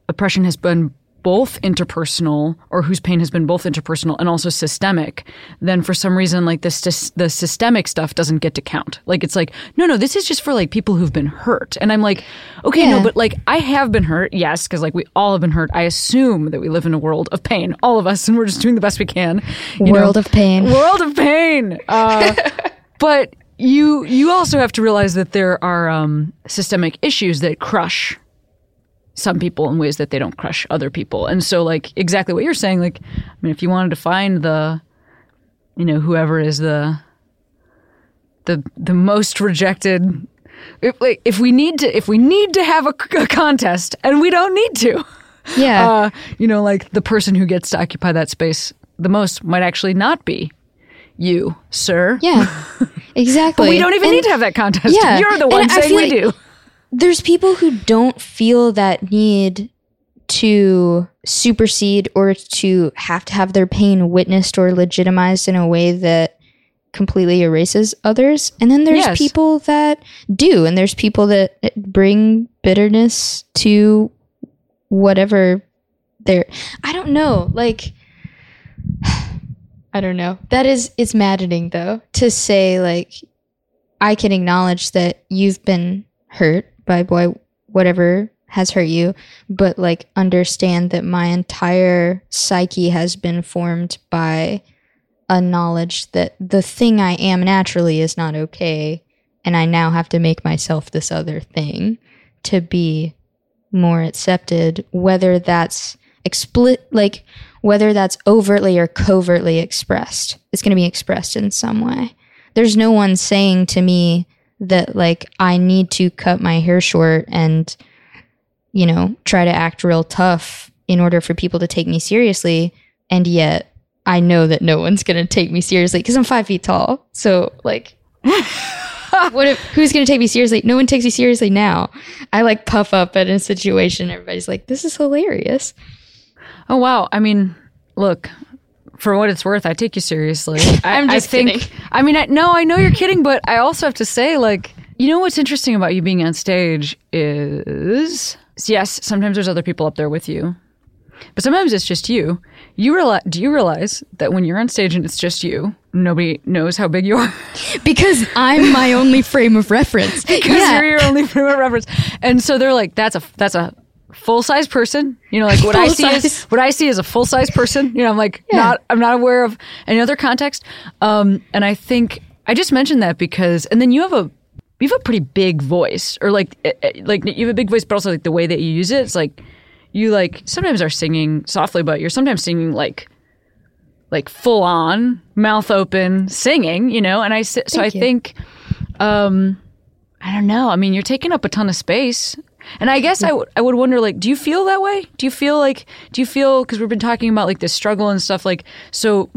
oppression has been both interpersonal or whose pain has been both interpersonal and also systemic then for some reason like the sys- the systemic stuff doesn't get to count. Like it's like no no this is just for like people who've been hurt. And i'm like okay no but like i have been hurt yes because like we all have been hurt. I assume that we live in a world of pain all of us and we're just doing the best we can you know? World of pain. world of pain! Uh, but you you also have to realize that there are um, systemic issues that crush some people in ways that they don't crush other people. And so like exactly what you're saying, like I mean if you wanted to find the you know, whoever is the the the most rejected if like if we need to if we need to have a, a contest and we don't need to Yeah. uh, you know, like the person who gets to occupy that space the most might actually not be you, sir. yeah. Exactly. But we don't even And- need to have that contest. Yeah. You're the And one I saying we like- do. There's people who don't feel that need to supersede or to have to have their pain witnessed or legitimized in a way that completely erases others. And then there's Yes. people that do, and there's people that bring bitterness to whatever they're. I don't know. Like, I don't know. That is, it's maddening though to say, like, I can acknowledge that you've been hurt by boy whatever has hurt you, but like understand that my entire psyche has been formed by a knowledge that the thing I am naturally is not okay. And I now have to make myself this other thing to be more accepted, whether that's explicit, like whether that's overtly or covertly expressed. It's going to be expressed in some way. There's no one saying to me that like I need to cut my hair short and you know, try to act real tough in order for people to take me seriously. And yet I know that no one's to take me seriously because I'm five feet tall. So, like, what if, who's to take me seriously? No one takes me seriously now. I like puff up at a situation. Everybody's like, this is hilarious. Oh wow! I mean, look, for what it's worth, I take you seriously. I, I'm just I think, kidding. I mean, I, no, I know you're kidding, but I also have to say, like, you know what's interesting about you being on stage is yes, sometimes there's other people up there with you, but sometimes it's just you. You realize? Do you realize that when you're on stage and it's just you, nobody knows how big you are Because I'm my only frame of reference. because yeah. you're your only frame of reference, and so they're like, "That's a that's a." Full size person, you know, like what I see is what I see is a full size person. You know, I'm like Yeah. not I'm not aware of any other context. Um, and I think I just mentioned that because, and then you have a you have a pretty big voice, or like eh, eh, like you have a big voice, but also like the way that you use it, it's like you like sometimes are singing softly, but you're sometimes singing like like full on mouth open singing, you know. And I so I you. think um I don't know. I mean, you're taking up a ton of space. And I guess I would I would wonder like do you feel that way? Do you feel like do you feel cuz we've been talking about like this struggle and stuff like so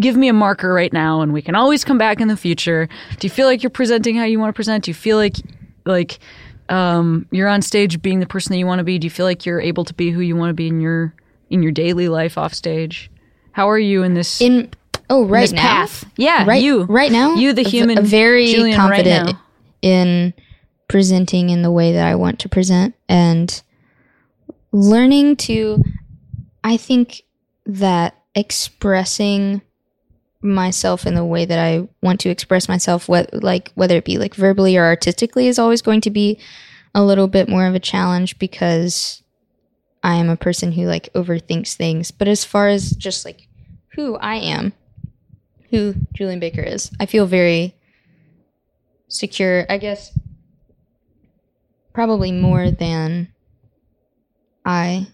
give me a marker right now and we can always come back in the future. Do you feel like you're presenting how you want to present? Do you feel like like um you're on stage being the person that you want to be? Do you feel like you're able to be who you want to be in your in your daily life off stage? How are you in this in oh right this now path? Yeah, right you right now You the human a very Julien right confident now. in presenting in the way that I want to present and learning to I think that expressing myself in the way that I want to express myself what like whether it be like verbally or artistically is always going to be a little bit more of a challenge because I am a person who like overthinks things but as far as just like who I am who Julien Baker is. I feel very secure, I guess probably more than I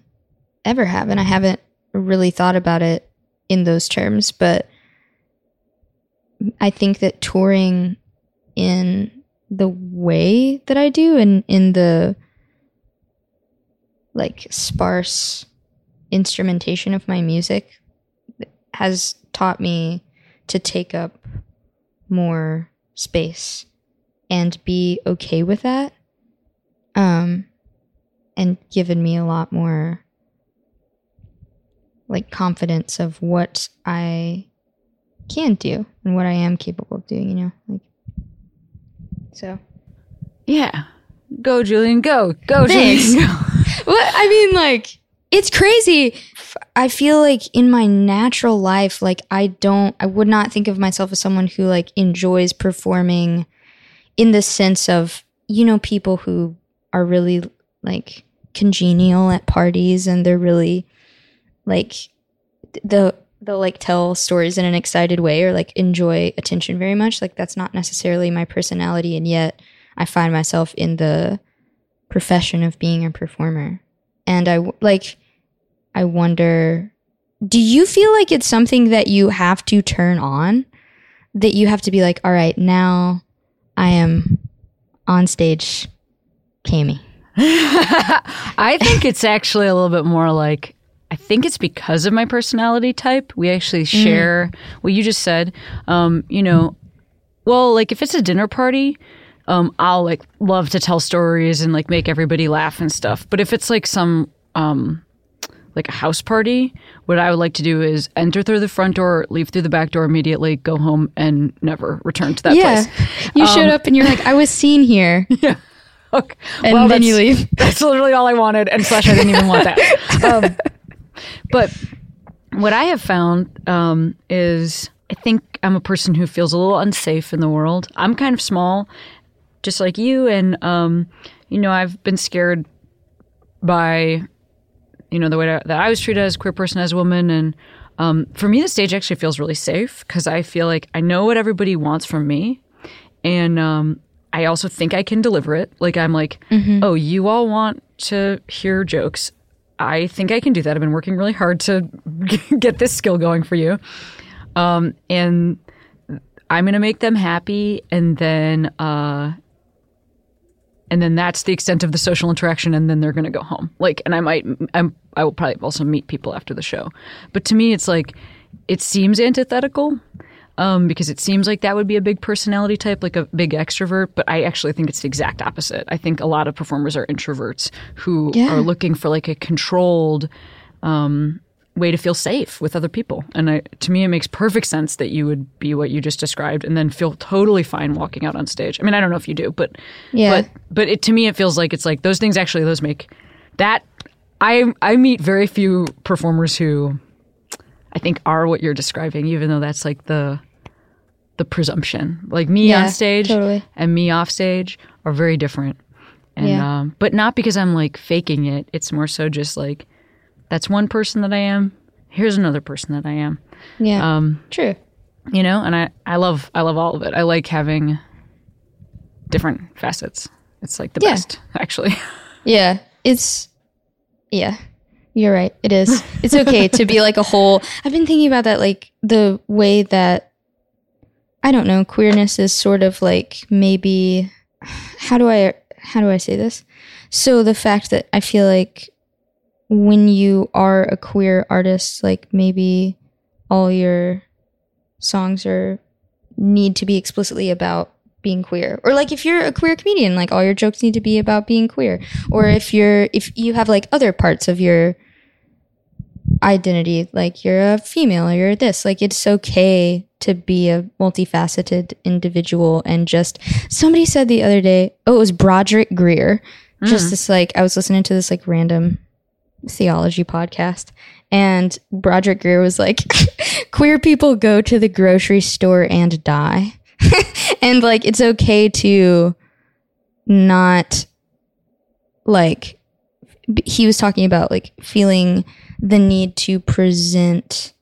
ever have and I haven't really thought about it in those terms, but I think that touring in the way that I do and in the like sparse instrumentation of my music has taught me to take up more space and be okay with that um and given me a lot more like confidence of what I can do and what I am capable of doing, you know? Like so Yeah. Go Julien, go. Go Thanks. Julien. Go. Well, I mean, like, it's crazy. I feel like in my natural life, like, I don't, I would not think of myself as someone who, like, enjoys performing in the sense of, you know, people who are really, like, congenial at parties and they're really, like, the, they'll like tell stories in an excited way or like enjoy attention very much. Like, that's not necessarily my personality. And yet I find myself in the, profession of being a performer. And i like I wonder do you feel like it's something that you have to turn on? That you have to be like, all right, now I am on stage Cami. I think it's actually a little bit more like I think it's because of my personality type. We actually share what you just said. Um, you know, well, like if it's a dinner party, um, I'll like love to tell stories and like make everybody laugh and stuff. But if it's like some um like a house party, what I would like to do is enter through the front door, leave through the back door immediately, go home and never return to that yeah. place. You showed up and you're like, I was seen here. Okay. And Well, then you leave. That's literally all I wanted, and slash, I didn't even want that. Um, but what I have found um, is I think I'm a person who feels a little unsafe in the world. I'm kind of small, just like you, and um, you know, I've been scared by you know the way that I was treated as a queer person as a woman and um, for me the stage actually feels really safe because I feel like I know what everybody wants from me and um, I also think I can deliver it. Like I'm like oh you all want to hear jokes. I think I can do that. I've been working really hard to get this skill going for you. Um, and I'm gonna make them happy and then uh, and then that's the extent of the social interaction and then they're going to go home. Like and i might I'm, i will probably also meet people after the show. But to me it's like it seems antithetical um, because it seems like that would be a big personality type like a big extrovert but i actually think it's the exact opposite i think a lot of performers are introverts who Yeah. are looking for like a controlled um, way to feel safe with other people. And I, to me, it makes perfect sense that you would be what you just described, and then feel totally fine walking out on stage. I mean, I don't know if you do, but Yeah. but but it, to me, it feels like it's like those things actually those make that. I I meet very few performers who I think are what you're describing, even though that's like the the presumption. Like me Yeah, on stage totally. and me off stage are very different. And Yeah. um, but not because I'm like faking it. It's more so just like that's one person that I am. Here's another person that I am. Yeah. Um, True. you know, and I I love I love all of it. I like having different facets. It's like the Yeah. best, actually. Yeah. It's yeah. You're right. It is. It's okay to be like a whole. I've been thinking about that like the way that I don't know, queerness is sort of like maybe how do I how do I say this? So the fact that I feel like when you are a queer artist, like maybe all your songs are need to be explicitly about being queer. Or like if you're a queer comedian, like all your jokes need to be about being queer. Or if you're if you have like other parts of your identity, like you're a female or you're this, like it's okay to be a multifaceted individual and just somebody said the other day, oh, it was Broderick Greer. Just mm. this like I was listening to this like random theology podcast and Broderick Greer was like queer people go to the grocery store and die. and like it's okay to not like he was talking about like feeling the need to present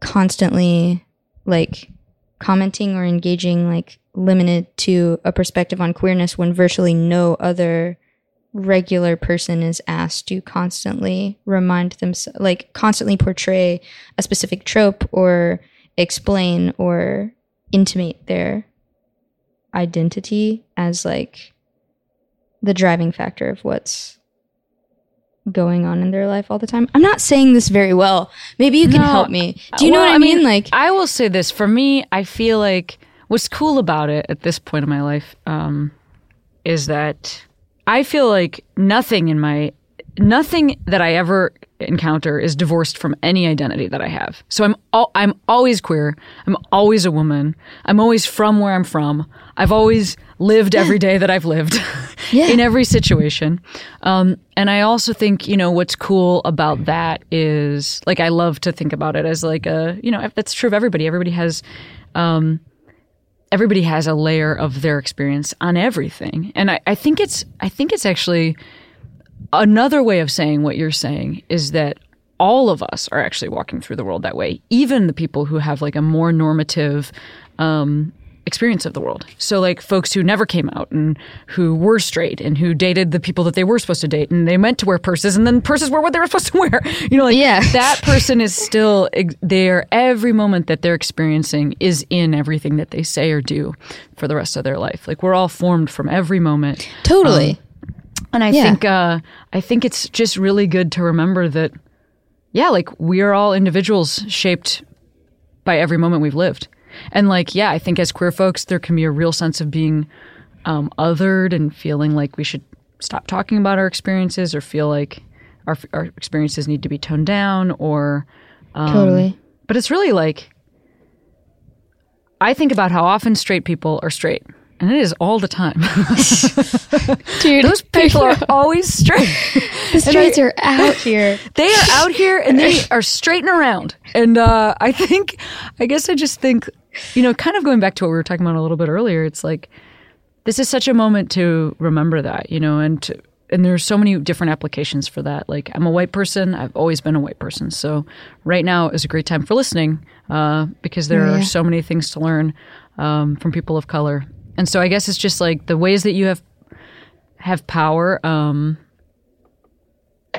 constantly like commenting or engaging like limited to a perspective on queerness when virtually no other regular person is asked to constantly remind themselves like constantly portray a specific trope or explain or intimate their identity as like the driving factor of what's going on in their life all the time. I'm not saying this very well. Maybe you can No, help me. Do you know Well, what I, mean? Like I will say this for me, I feel like what's cool about it at this point in my life um, is that I feel like nothing in my nothing that I ever encounter is divorced from any identity that I have. So I'm al- I'm always queer. I'm always a woman. I'm always from where I'm from. I've always lived every day that I've lived Yeah. in every situation. Um, and I also think, you know, what's cool about that is like I love to think about it as like a, you know, that's true of everybody. Everybody has um, everybody has a layer of their experience on everything. And I, I think it's I think it's actually another way of saying what you're saying is that all of us are actually walking through the world that way, even the people who have like a more normative um, experience of the world. So, like folks who never came out and who were straight and who dated the people that they were supposed to date and they meant to wear purses and then purses were what they were supposed to wear. You know, like Yeah. that person is still there. Every moment that they're experiencing is in everything that they say or do for the rest of their life. Like we're all formed from every moment. totally. And I Yeah. think uh, I think it's just really good to remember that, yeah, like we are all individuals shaped by every moment we've lived. And like, yeah, I think as queer folks, there can be a real sense of being um, othered and feeling like we should stop talking about our experiences or feel like our, our experiences need to be toned down or um, totally. but it's really like I think about how often straight people are straight. And it is all the time. Dude, Those people are always straight. the streets are out here. They are out here and they are straighting around. And uh, I think, I guess I just think, you know, kind of going back to what we were talking about a little bit earlier, it's like this is such a moment to remember that, you know, and to, and there's so many different applications for that. Like I'm a white person, I've always been a white person, so right now is a great time for listening uh, because there Oh, are so many things to learn um, from people of color. And so I guess it's just like the ways that you have have power. Um,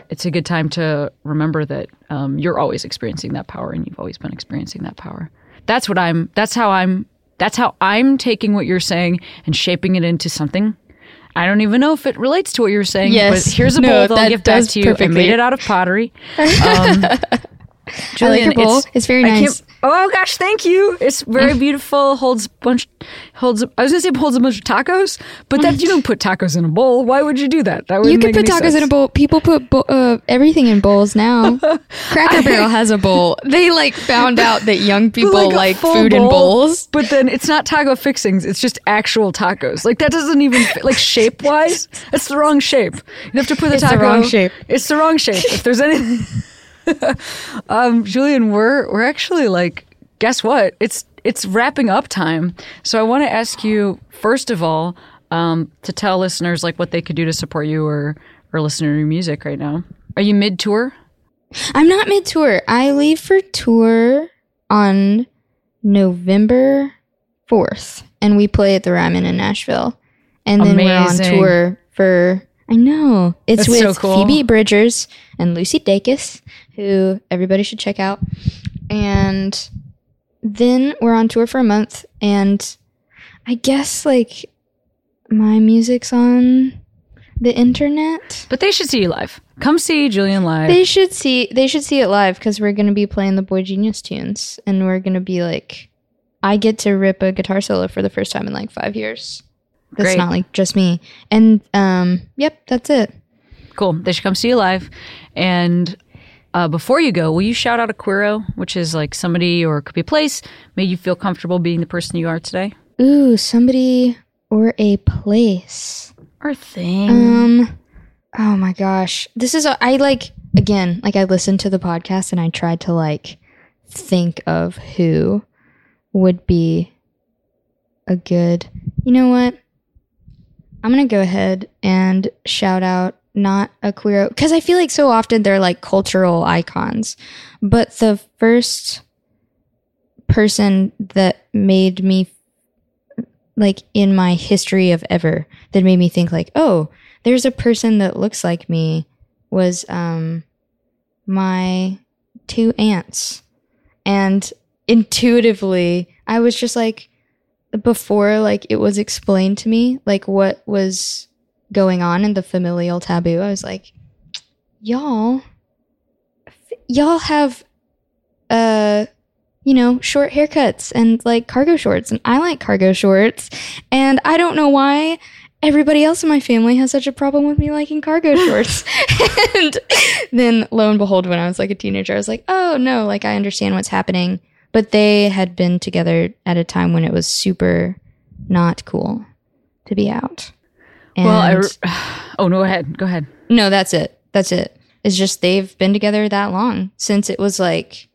it's a good time to remember that um, you're always experiencing that power, and you've always been experiencing that power. That's what I'm. That's how I'm. That's how I'm taking what you're saying and shaping it into something. I don't even know if it relates to what you're saying. Yes. but here's a No, bowl that I'll give back does to you. I perfectly. made it out of pottery. Um, I like bowl. It's, very I can't- nice. Oh gosh, thank you. It's very beautiful. Holds a bunch. Holds. I was gonna say holds a bunch of tacos, but that you don't put tacos in a bowl. Why would you do that? That You could put tacos in a bowl. People put bo- uh, everything in bowls now. Cracker Barrel has a bowl. They like found out that young people Like like, food in bowls. But then it's not taco fixings. It's just actual tacos. Like that doesn't even fit, like shape wise. It's the wrong shape. You have to put the taco in. It's the wrong shape. It's the wrong shape. If there's anything, um, Julien, we're we're actually like, guess what? It's it's wrapping up time. So I want to ask you first of all um, to tell listeners like what they could do to support you or or listen to your music right now. Are you mid tour? I'm not mid tour. I leave for tour on November 4th, and we play at the Ryman in Nashville. And then we're on tour for, I know, it's That's so with cool. Phoebe Bridgers and Lucy Dacus, who everybody should check out. And then we're on tour for a month, and I guess like my music's on the internet. But they should see you live. Come see Julien live. They should see they should see it live because we're gonna be playing the Boy Genius tunes and we're gonna be like I get to rip a guitar solo for the first time in like five years. That's Great. not like just me. And um yep, that's it. Cool. They should come see you live. And uh, before you go, will you shout out a Queero, which is like somebody or could be a place made you feel comfortable being the person you are today? Ooh, somebody or a place. Or thing. Um oh my gosh. This is a, I like again, like I listened to the podcast and I tried to like think of who would be a good. You know what? I'm going to go ahead and shout out not a queer cuz I feel like so often they're like cultural icons. But the first person that made me like in my history of ever that made me think like oh there's a person that looks like me was um my two aunts and intuitively i was just like before like it was explained to me like what was going on in the familial taboo i was like y'all y'all have uh you know, short haircuts and like cargo shorts. And I like cargo shorts. And I don't know why everybody else in my family has such a problem with me liking cargo shorts. and then lo and behold, when I was like a teenager, I was like, oh no, like I understand what's happening. But they had been together at a time when it was super not cool to be out. And well, I. Oh, no, go ahead. Go ahead. no, that's it. That's it. It's just they've been together that long since it was like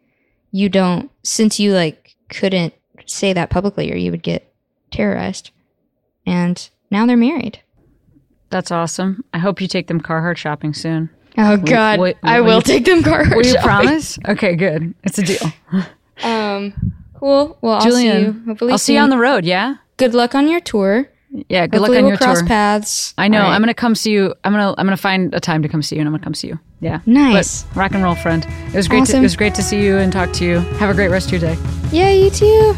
you don't since you like couldn't say that publicly or you would get terrorized. And now they're married. That's awesome. I hope you take them Carhartt shopping soon. Oh God, wait, I will will you- take them car. Will you shopping. promise? Okay, good. It's a deal. Um, cool. Well, I'll Julien, see you. Hopefully, I'll see you on the road, yeah? Good luck on your tour. Yeah, good Hopefully luck on we'll your cross tour. paths. I know. Right. I'm gonna come see you. I'm gonna I'm gonna find a time to come see you, and I'm gonna come see you. Yeah. Nice. But rock and roll, friend. It was great. To, it was great to see you and talk to you. Have a great rest of your day. Yeah, you too.